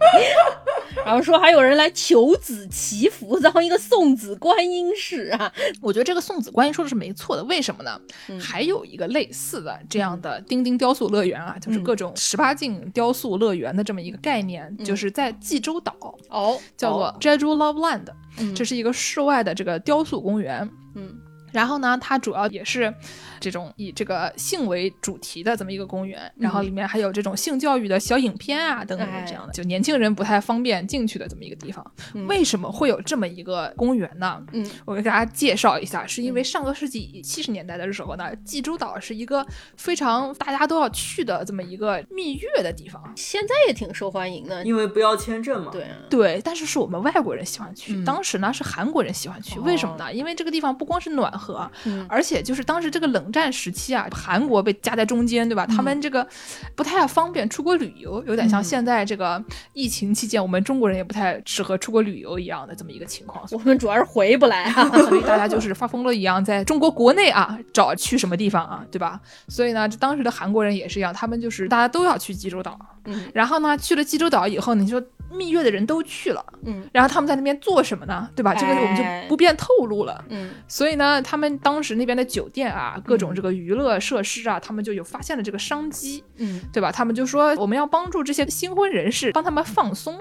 然后说还有人来求子祈福，当一个送子观音式啊。我觉得这个送子观音说的是没错的，为什么呢？还有一个类似的这样的钉钉雕塑乐园啊，就是各种十八禁雕塑乐园的这么一个概念，就是在济州岛哦，叫做 Jeju Love Land，这是一个室外的这个雕塑公园。嗯，然后呢，它主要也是。这种以这个性为主题的这么一个公园，然后里面还有这种性教育的小影片啊等等这样的，就年轻人不太方便进去的这么一个地方。为什么会有这么一个公园呢？嗯，我给大家介绍一下，是因为上个世纪七十年代的时候呢，济州岛是一个非常大家都要去的这么一个蜜月的地方，现在也挺受欢迎的，因为不要签证嘛。对对，但是是我们外国人喜欢去，当时呢是韩国人喜欢去，为什么呢？因为这个地方不光是暖和，而且就是当时这个冷战时期啊。韩国被夹在中间，对吧？他们这个不太方便出国旅游，有点像现在这个疫情期间，我们中国人也不太适合出国旅游一样的这么一个情况。我们主要是回不来，<laughs> 所以大家就是发疯了一样，在中国国内啊找去什么地方啊，对吧？所以呢，当时的韩国人也是一样，他们就是大家都要去济州岛。嗯，然后呢，去了济州岛以后，你说蜜月的人都去了，嗯，然后他们在那边做什么呢？对吧？这个我们就不便透露了。嗯，所以呢，他们当时那边的酒店啊，各种这个娱乐设施啊，他们就有发现了这个商机，嗯，对吧？他们就说我们要帮助这些新婚人士，帮他们放松。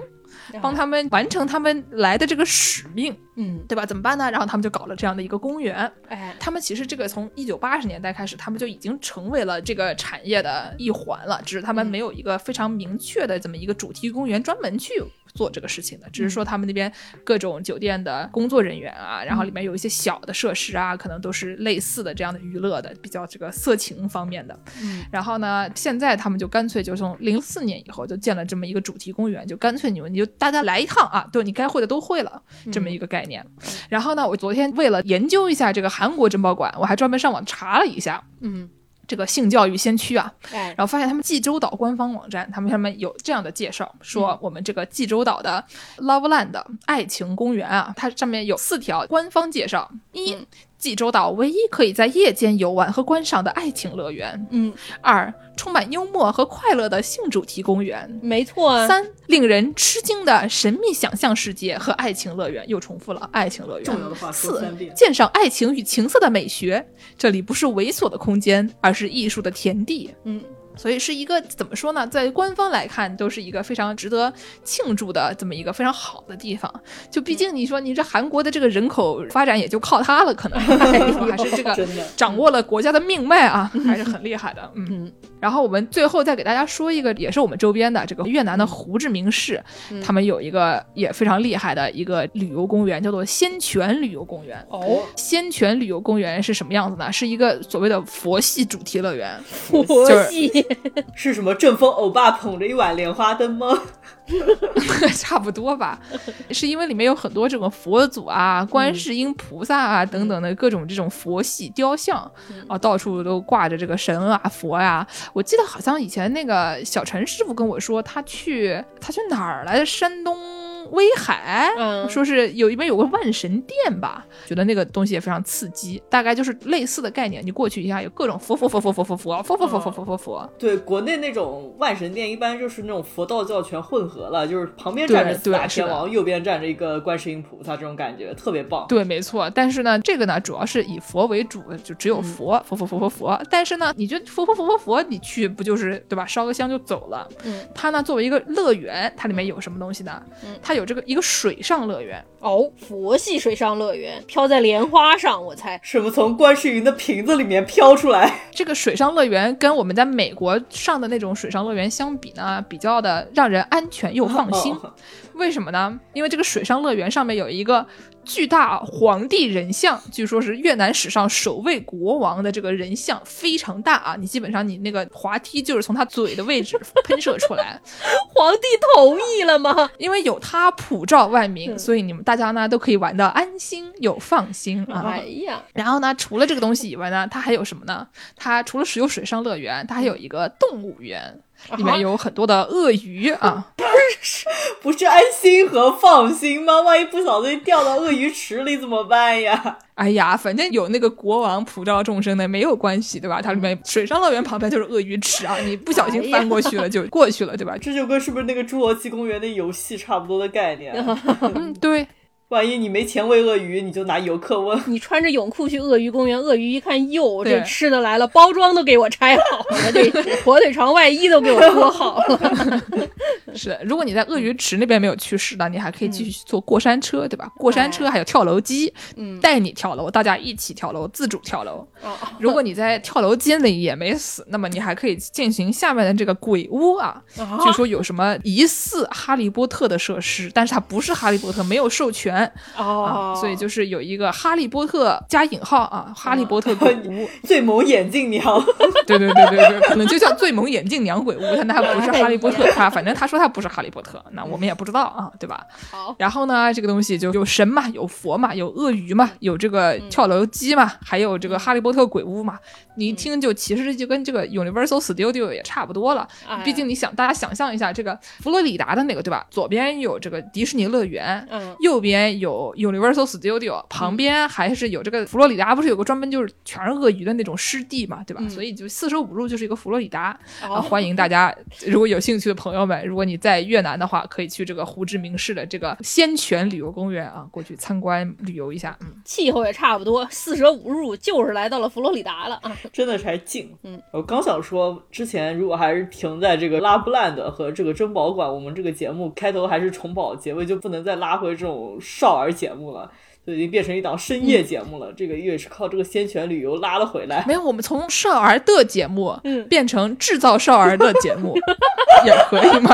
帮他们完成他们来的这个使命，嗯，对吧？怎么办呢？然后他们就搞了这样的一个公园。哎，他们其实这个从一九八十年代开始，他们就已经成为了这个产业的一环了，只是他们没有一个非常明确的这么一个主题公园专门去做这个事情的，只是说他们那边各种酒店的工作人员啊，然后里面有一些小的设施啊，可能都是类似的这样的娱乐的，比较这个色情方面的。嗯，然后呢，现在他们就干脆就从零四年以后就建了这么一个主题公园，就干脆你们你就大家来一趟啊，对你该会的都会了，这么一个概念。然后呢，我昨天为了研究一下这个韩国珍宝馆，我还专门上网查了一下嗯，这个性教育先驱啊，哎，然后发现他们济州岛官方网站，他们上面有这样的介绍，说我们这个济州岛的 Loveland 爱情公园啊，它上面有四条官方介绍：一、嗯济州岛唯一可以在夜间游玩和观赏的爱情乐园；嗯，二、充满幽默和快乐的性主题公园；没错啊，三、令人吃惊的神秘想象世界和爱情乐园。又重复了爱情乐园。重要的话四，鉴赏爱情与情色的美学，这里不是猥琐的空间，而是艺术的田地。嗯，所以是一个怎么说呢？在官方来看，都是一个非常值得庆祝的这么一个非常好的地方。就毕竟你说你这韩国的这个人口发展也就靠它了，可能还是这个掌握了国家的命脉啊，还是很厉害的。嗯。嗯然后我们最后再给大家说一个，也是我们周边的这个越南的胡志明市，嗯他们有一个也非常厉害的一个旅游公园，叫做仙泉旅游公园。哦，仙泉旅游公园是什么样子呢？是一个所谓的佛系主题乐园，佛就是系，<laughs> 是什么正风欧巴捧着一碗莲花灯吗？<laughs> 差不多吧。是因为里面有很多这种佛祖啊、观世音菩萨啊等等的各种这种佛系雕像啊，到处都挂着这个神啊、佛呀、我记得好像以前那个小陈师傅跟我说，他去他去哪儿来的？山东。威海，嗯说是有一边有个万神殿吧，觉得那个东西也非常刺激，大概就是类似的概念。你过去一下，有各种佛佛佛佛佛佛佛佛佛佛佛佛佛佛，对，国内那种万神殿一般就是那种佛道教全混合了，就是旁边站着四大天王，右边站着一个观世音菩萨，这种感觉特别棒。对，没错。但是呢，这个呢，主要是以佛为主，就只有佛，佛佛佛佛佛。但是呢，你觉得佛佛佛佛佛，你去不就是对吧？烧个香就走了。嗯，它呢作为一个乐园，它里面有什么东西呢？嗯它有这个一个水上乐园。哦，佛系水上乐园飘在莲花上，我猜，什么从观世音的瓶子里面飘出来？<laughs> 这个水上乐园跟我们在美国上的那种水上乐园相比呢，比较的让人安全又放心。哦为什么呢？因为这个水上乐园上面有一个巨大皇帝人像，据说是越南史上首位国王的这个人像，非常大啊！你基本上你那个滑梯就是从他嘴的位置喷射出来，<laughs> 皇帝同意了吗？因为有他普照万民，嗯所以你们大家呢都可以玩的安心又放心啊。哎呀，然后呢，除了这个东西以外呢，它还有什么呢？它除了是有水上乐园，它还有一个动物园，里面有很多的鳄鱼啊。不是 <laughs> 不是安心和放心吗？万一不小心掉到鳄鱼池里怎么办呀？哎呀，反正有那个国王普照众生的没有关系，对吧？它里面水上乐园旁边就是鳄鱼池啊，你不小心翻过去了就过去了，对吧？这就跟是不是那个侏罗纪公园的游戏差不多的概念？嗯，对，万一你没钱喂鳄鱼，你就拿游客问。<laughs> 你穿着泳裤去鳄鱼公园，鳄鱼一看，哟，这吃的来了，包装都给我拆好了，这 <laughs> 火腿肠外衣都给我脱好了。<laughs> 是的。如果你在鳄鱼池那边没有去世的，你还可以继续坐过山车，对吧？过山车还有跳楼机，嗯，带你跳楼，大家一起跳楼，自主跳楼。哦如果你在跳楼机里也没死，那么你还可以进行下面的这个鬼屋啊。啊据说有什么疑似哈利波特的设施，但是它不是哈利波特，没有授权啊，哦，所以就是有一个哈利波特加引号啊，哈利波特鬼屋，<laughs> 最萌眼镜娘，对对对对对，可能就叫最萌眼镜娘鬼屋，但他不是哈利波特，他反正他说他不是哈利波特，那我们也不知道啊，对吧？好，然后呢，这个东西就有神嘛，有佛嘛，有鳄鱼嘛，有这个跳楼机嘛，还有这个哈利波特鬼屋嘛。你一听就其实就跟这个 Universal Studio 也差不多了。哎毕竟你想，大家想象一下，这个佛罗里达的那个对吧？左边有这个迪士尼乐园，嗯右边有 Universal Studio，旁边还是有这个佛罗里达，不是有个专门就是全是鳄鱼的那种湿地嘛，对吧？嗯所以就四舍五入就是一个佛罗里达。啊，哦欢迎大家，如果有兴趣的朋友们，如果你在越南的话，可以去这个胡志明市的这个仙泉旅游公园啊，过去参观旅游一下。嗯，气候也差不多，四舍五入就是来到了佛罗里达了啊。真的是还近。嗯，我刚想说，之前如果还是停在这个拉布兰的和这个珍宝馆，我们这个节目开头还是重宝，结尾就不能再拉回这种少儿节目了。就已经变成一档深夜节目了，这个也是靠这个仙泉旅游拉了回来。没有，我们从少儿的节目，嗯变成制造少儿的节目，<laughs> 也可以吗？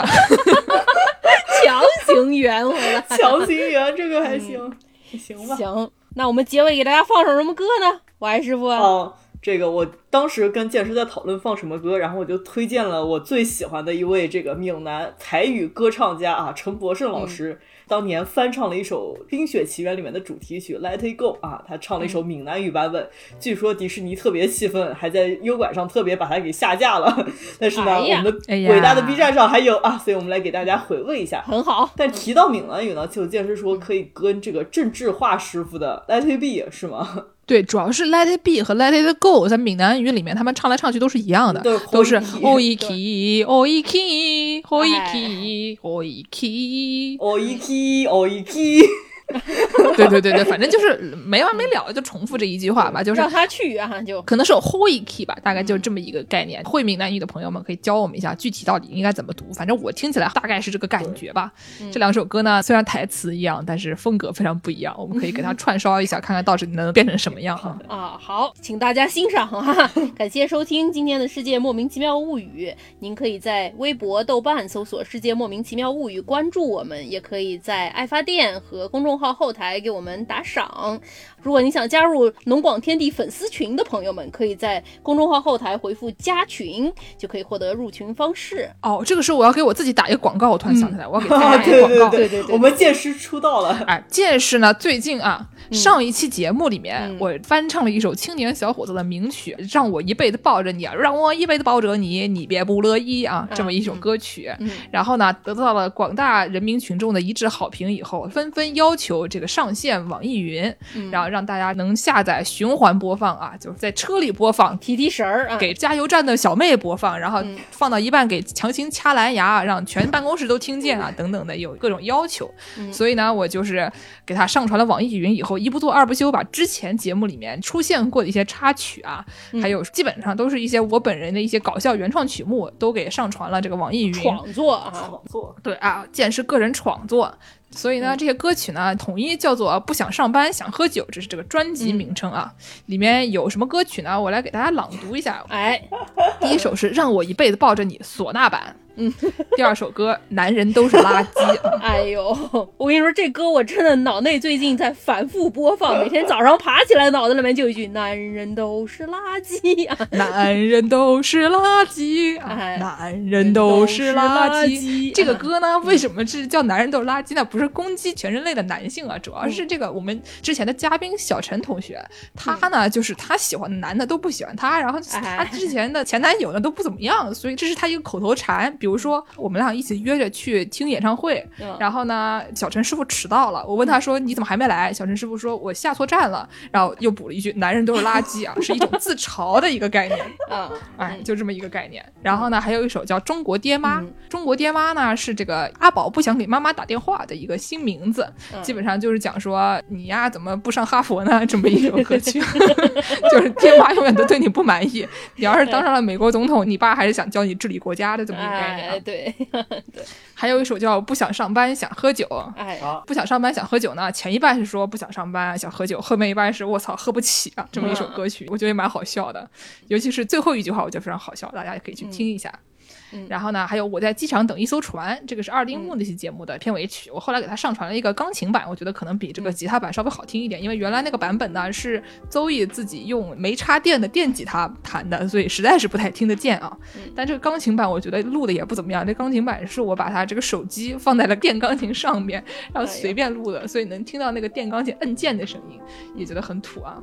强行圆回来。<laughs> 强行圆这个还行，行吧。行，那我们结尾给大家放首什么歌呢？王师傅，哦，这个我当时跟剑师在讨论放什么歌，然后我就推荐了我最喜欢的一位这个闽南台语歌唱家啊，陈柏胜老师。当年翻唱了一首《冰雪奇缘》里面的主题曲《Let It Go》啊，他唱了一首闽南语版本，据说迪士尼特别气愤，还在优管上特别把它给下架了。但是呢，哎我们的伟大的 B 站上还有啊，所以我们来给大家回味一下。很好。但提到闽南语呢，就有剑师说可以跟这个郑智化师傅的《Let It Be》是吗？对，主要是 Let It Be 和 Let It Go 在闽南语里面，他们唱来唱去都是一样的，都都是是 o i k o i k o i k o i k，哦一 k 哦一 k，<laughs> 对对对对，反正就是没完没了的，就重复这一句话吧，就是让他去啊，就可能是有 h o i k 吧，大概就是这么一个概念。会闽南语的朋友们可以教我们一下，具体到底应该怎么读。反正我听起来大概是这个感觉吧。这两首歌呢，虽然台词一样，但是风格非常不一样。我们可以给它串烧一下，看看到底能变成什么样啊。啊，好，请大家欣赏哈、感谢收听今天的《世界莫名其妙物语》。您可以在微博、豆瓣搜索“世界莫名其妙物语”，关注我们，也可以在爱发电和公众号后台给我们打赏。如果你想加入农广天地粉丝群的朋友们，可以在公众号后台回复“加群”，就可以获得入群方式。哦，这个时候我要给我自己打一个广告，我突然想起来，我要给 <laughs> 大啊，家打一个广告。对对对对我们剑师出道了。<laughs> 哎，剑师呢？最近啊，上一期节目里面，嗯我翻唱了一首青年小伙子的名曲，《让我一辈子抱着你》，啊，让我一辈子抱着你，你别不乐意啊，这么一首歌曲。嗯然后呢，得到了广大人民群众的一致好评以后，纷纷要求这个上线网易云，嗯然后让大家能下载循环播放啊，就是在车里播放。提提神儿啊，给加油站的小妹播放，然后嗯放到一半给强行掐蓝牙，让全办公室都听见啊，等等的，有各种要求。嗯所以呢，我就是给他上传了网易云以后，一不做二不休，把之前节目里面出现过的一些插曲啊，嗯还有基本上都是一些我本人的一些搞笑原创曲目，都给上传了这个网易云。创作啊，创作对啊，见是个人创作。所以呢，这些歌曲呢，统一叫做“不想上班想喝酒”，这是这个专辑名称啊。里面有什么歌曲呢？我来给大家朗读一下。哎，第一首是《让我一辈子抱着你》，唢呐版。嗯，第二首歌《男人都是垃圾》。<laughs> 哎呦，我跟你说，这歌我真的脑内最近在反复播放，<laughs> 每天早上爬起来，脑子里面就一句“男人都是垃圾”啊。<laughs> 男人都是垃圾啊！哎男人都是垃垃圾。圾这个歌呢，为什么是叫男人都是垃圾呢？不是攻击全人类的男性啊，主要是这个我们之前的嘉宾小陈同学，他呢就是他喜欢的男的都不喜欢他，然后他哎之前的前男友呢都不怎么样，所以这是他一个口头禅。比如说我们俩一起约着去听演唱会，嗯然后呢小陈师傅迟到了，我问他说你怎么还没来？小陈师傅说我下错站了，然后又补了一句男人都是垃圾啊，<laughs> 是一种自嘲的一个概念。啊，哎，就这么一个概念。然后呢，还有一首叫《中国爹妈》。嗯中国爹妈呢是这个阿宝不想给妈妈打电话的一个新名字，嗯基本上就是讲说你呀怎么不上哈佛呢？<laughs> 这么一首歌曲，<laughs> 就是爹妈永远都对你不满意。你要是当上了美国总统，你爸还是想教你治理国家的这么一个概念啊。哎，对 <laughs> 对，还有一首叫《不想上班想喝酒》。哎，不想上班想喝酒呢，前一半是说不想上班想喝酒，后面一半是我操喝不起啊，这么一首歌曲，我觉得也蛮好笑的，尤其是最后一句话，我觉得非常好笑，大家也可以去听一下。嗯然后呢，还有我在机场等一艘船，这个是二丁目那期节目的片尾曲，我后来给他上传了一个钢琴版，我觉得可能比这个吉他版稍微好听一点，因为原来那个版本呢是邹毅自己用没插电的电吉他弹的，所以实在是不太听得见啊。但这个钢琴版我觉得录的也不怎么样，这钢琴版是我把它这个手机放在了电钢琴上面，然后随便录的，所以能听到那个电钢琴按键的声音，也觉得很土啊。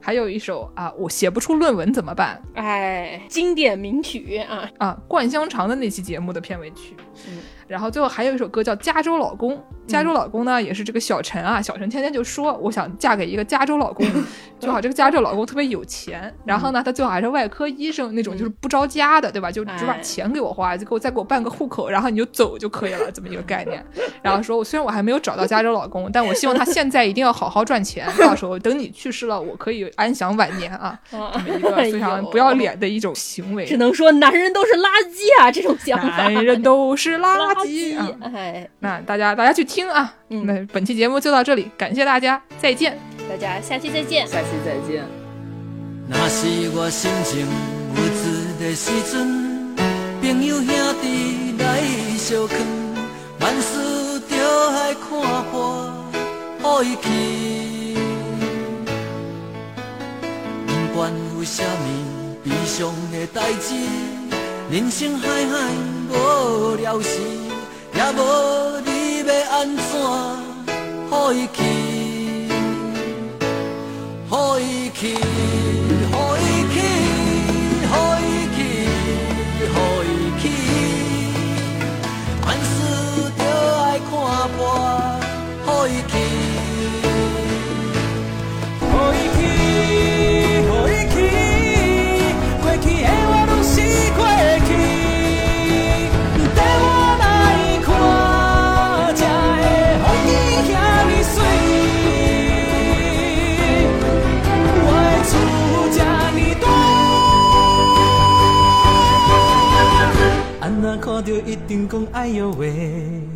还有一首啊，我写不出论文怎么办哎，经典名曲啊，啊？灌香肠的那期节目的片尾曲。嗯然后最后还有一首歌叫《加州老公》，加州老公呢，也是这个小陈啊，小陈天天就说我想嫁给一个加州老公，<laughs> 最好这个加州老公特别有钱，然后呢，他最好还是外科医生那种，就是不着家的，对吧？就只把哎钱给我花，就给我再给我办个户口，然后你就走就可以了，这么一个概念。<laughs> 然后说，我虽然我还没有找到加州老公，但我希望他现在一定要好好赚钱，<laughs> 到时候等你去世了，我可以安享晚年啊，这么一个非常不要脸的一种行为。只能说男人都是垃圾啊！这种想法，男人都是垃垃圾啊！哎，那大家大家去听啊。嗯那本期节目就到这里，感谢大家，再见。大家下期再见。下期再见。那是我心情的时阵，朋友兄弟来相劝，万事着爱看破，好伊去。不管有啥物悲伤的代志，人生海海无聊时，也无你要安怎，好伊去。好伊去，大，安那看着一定讲哎呦喂。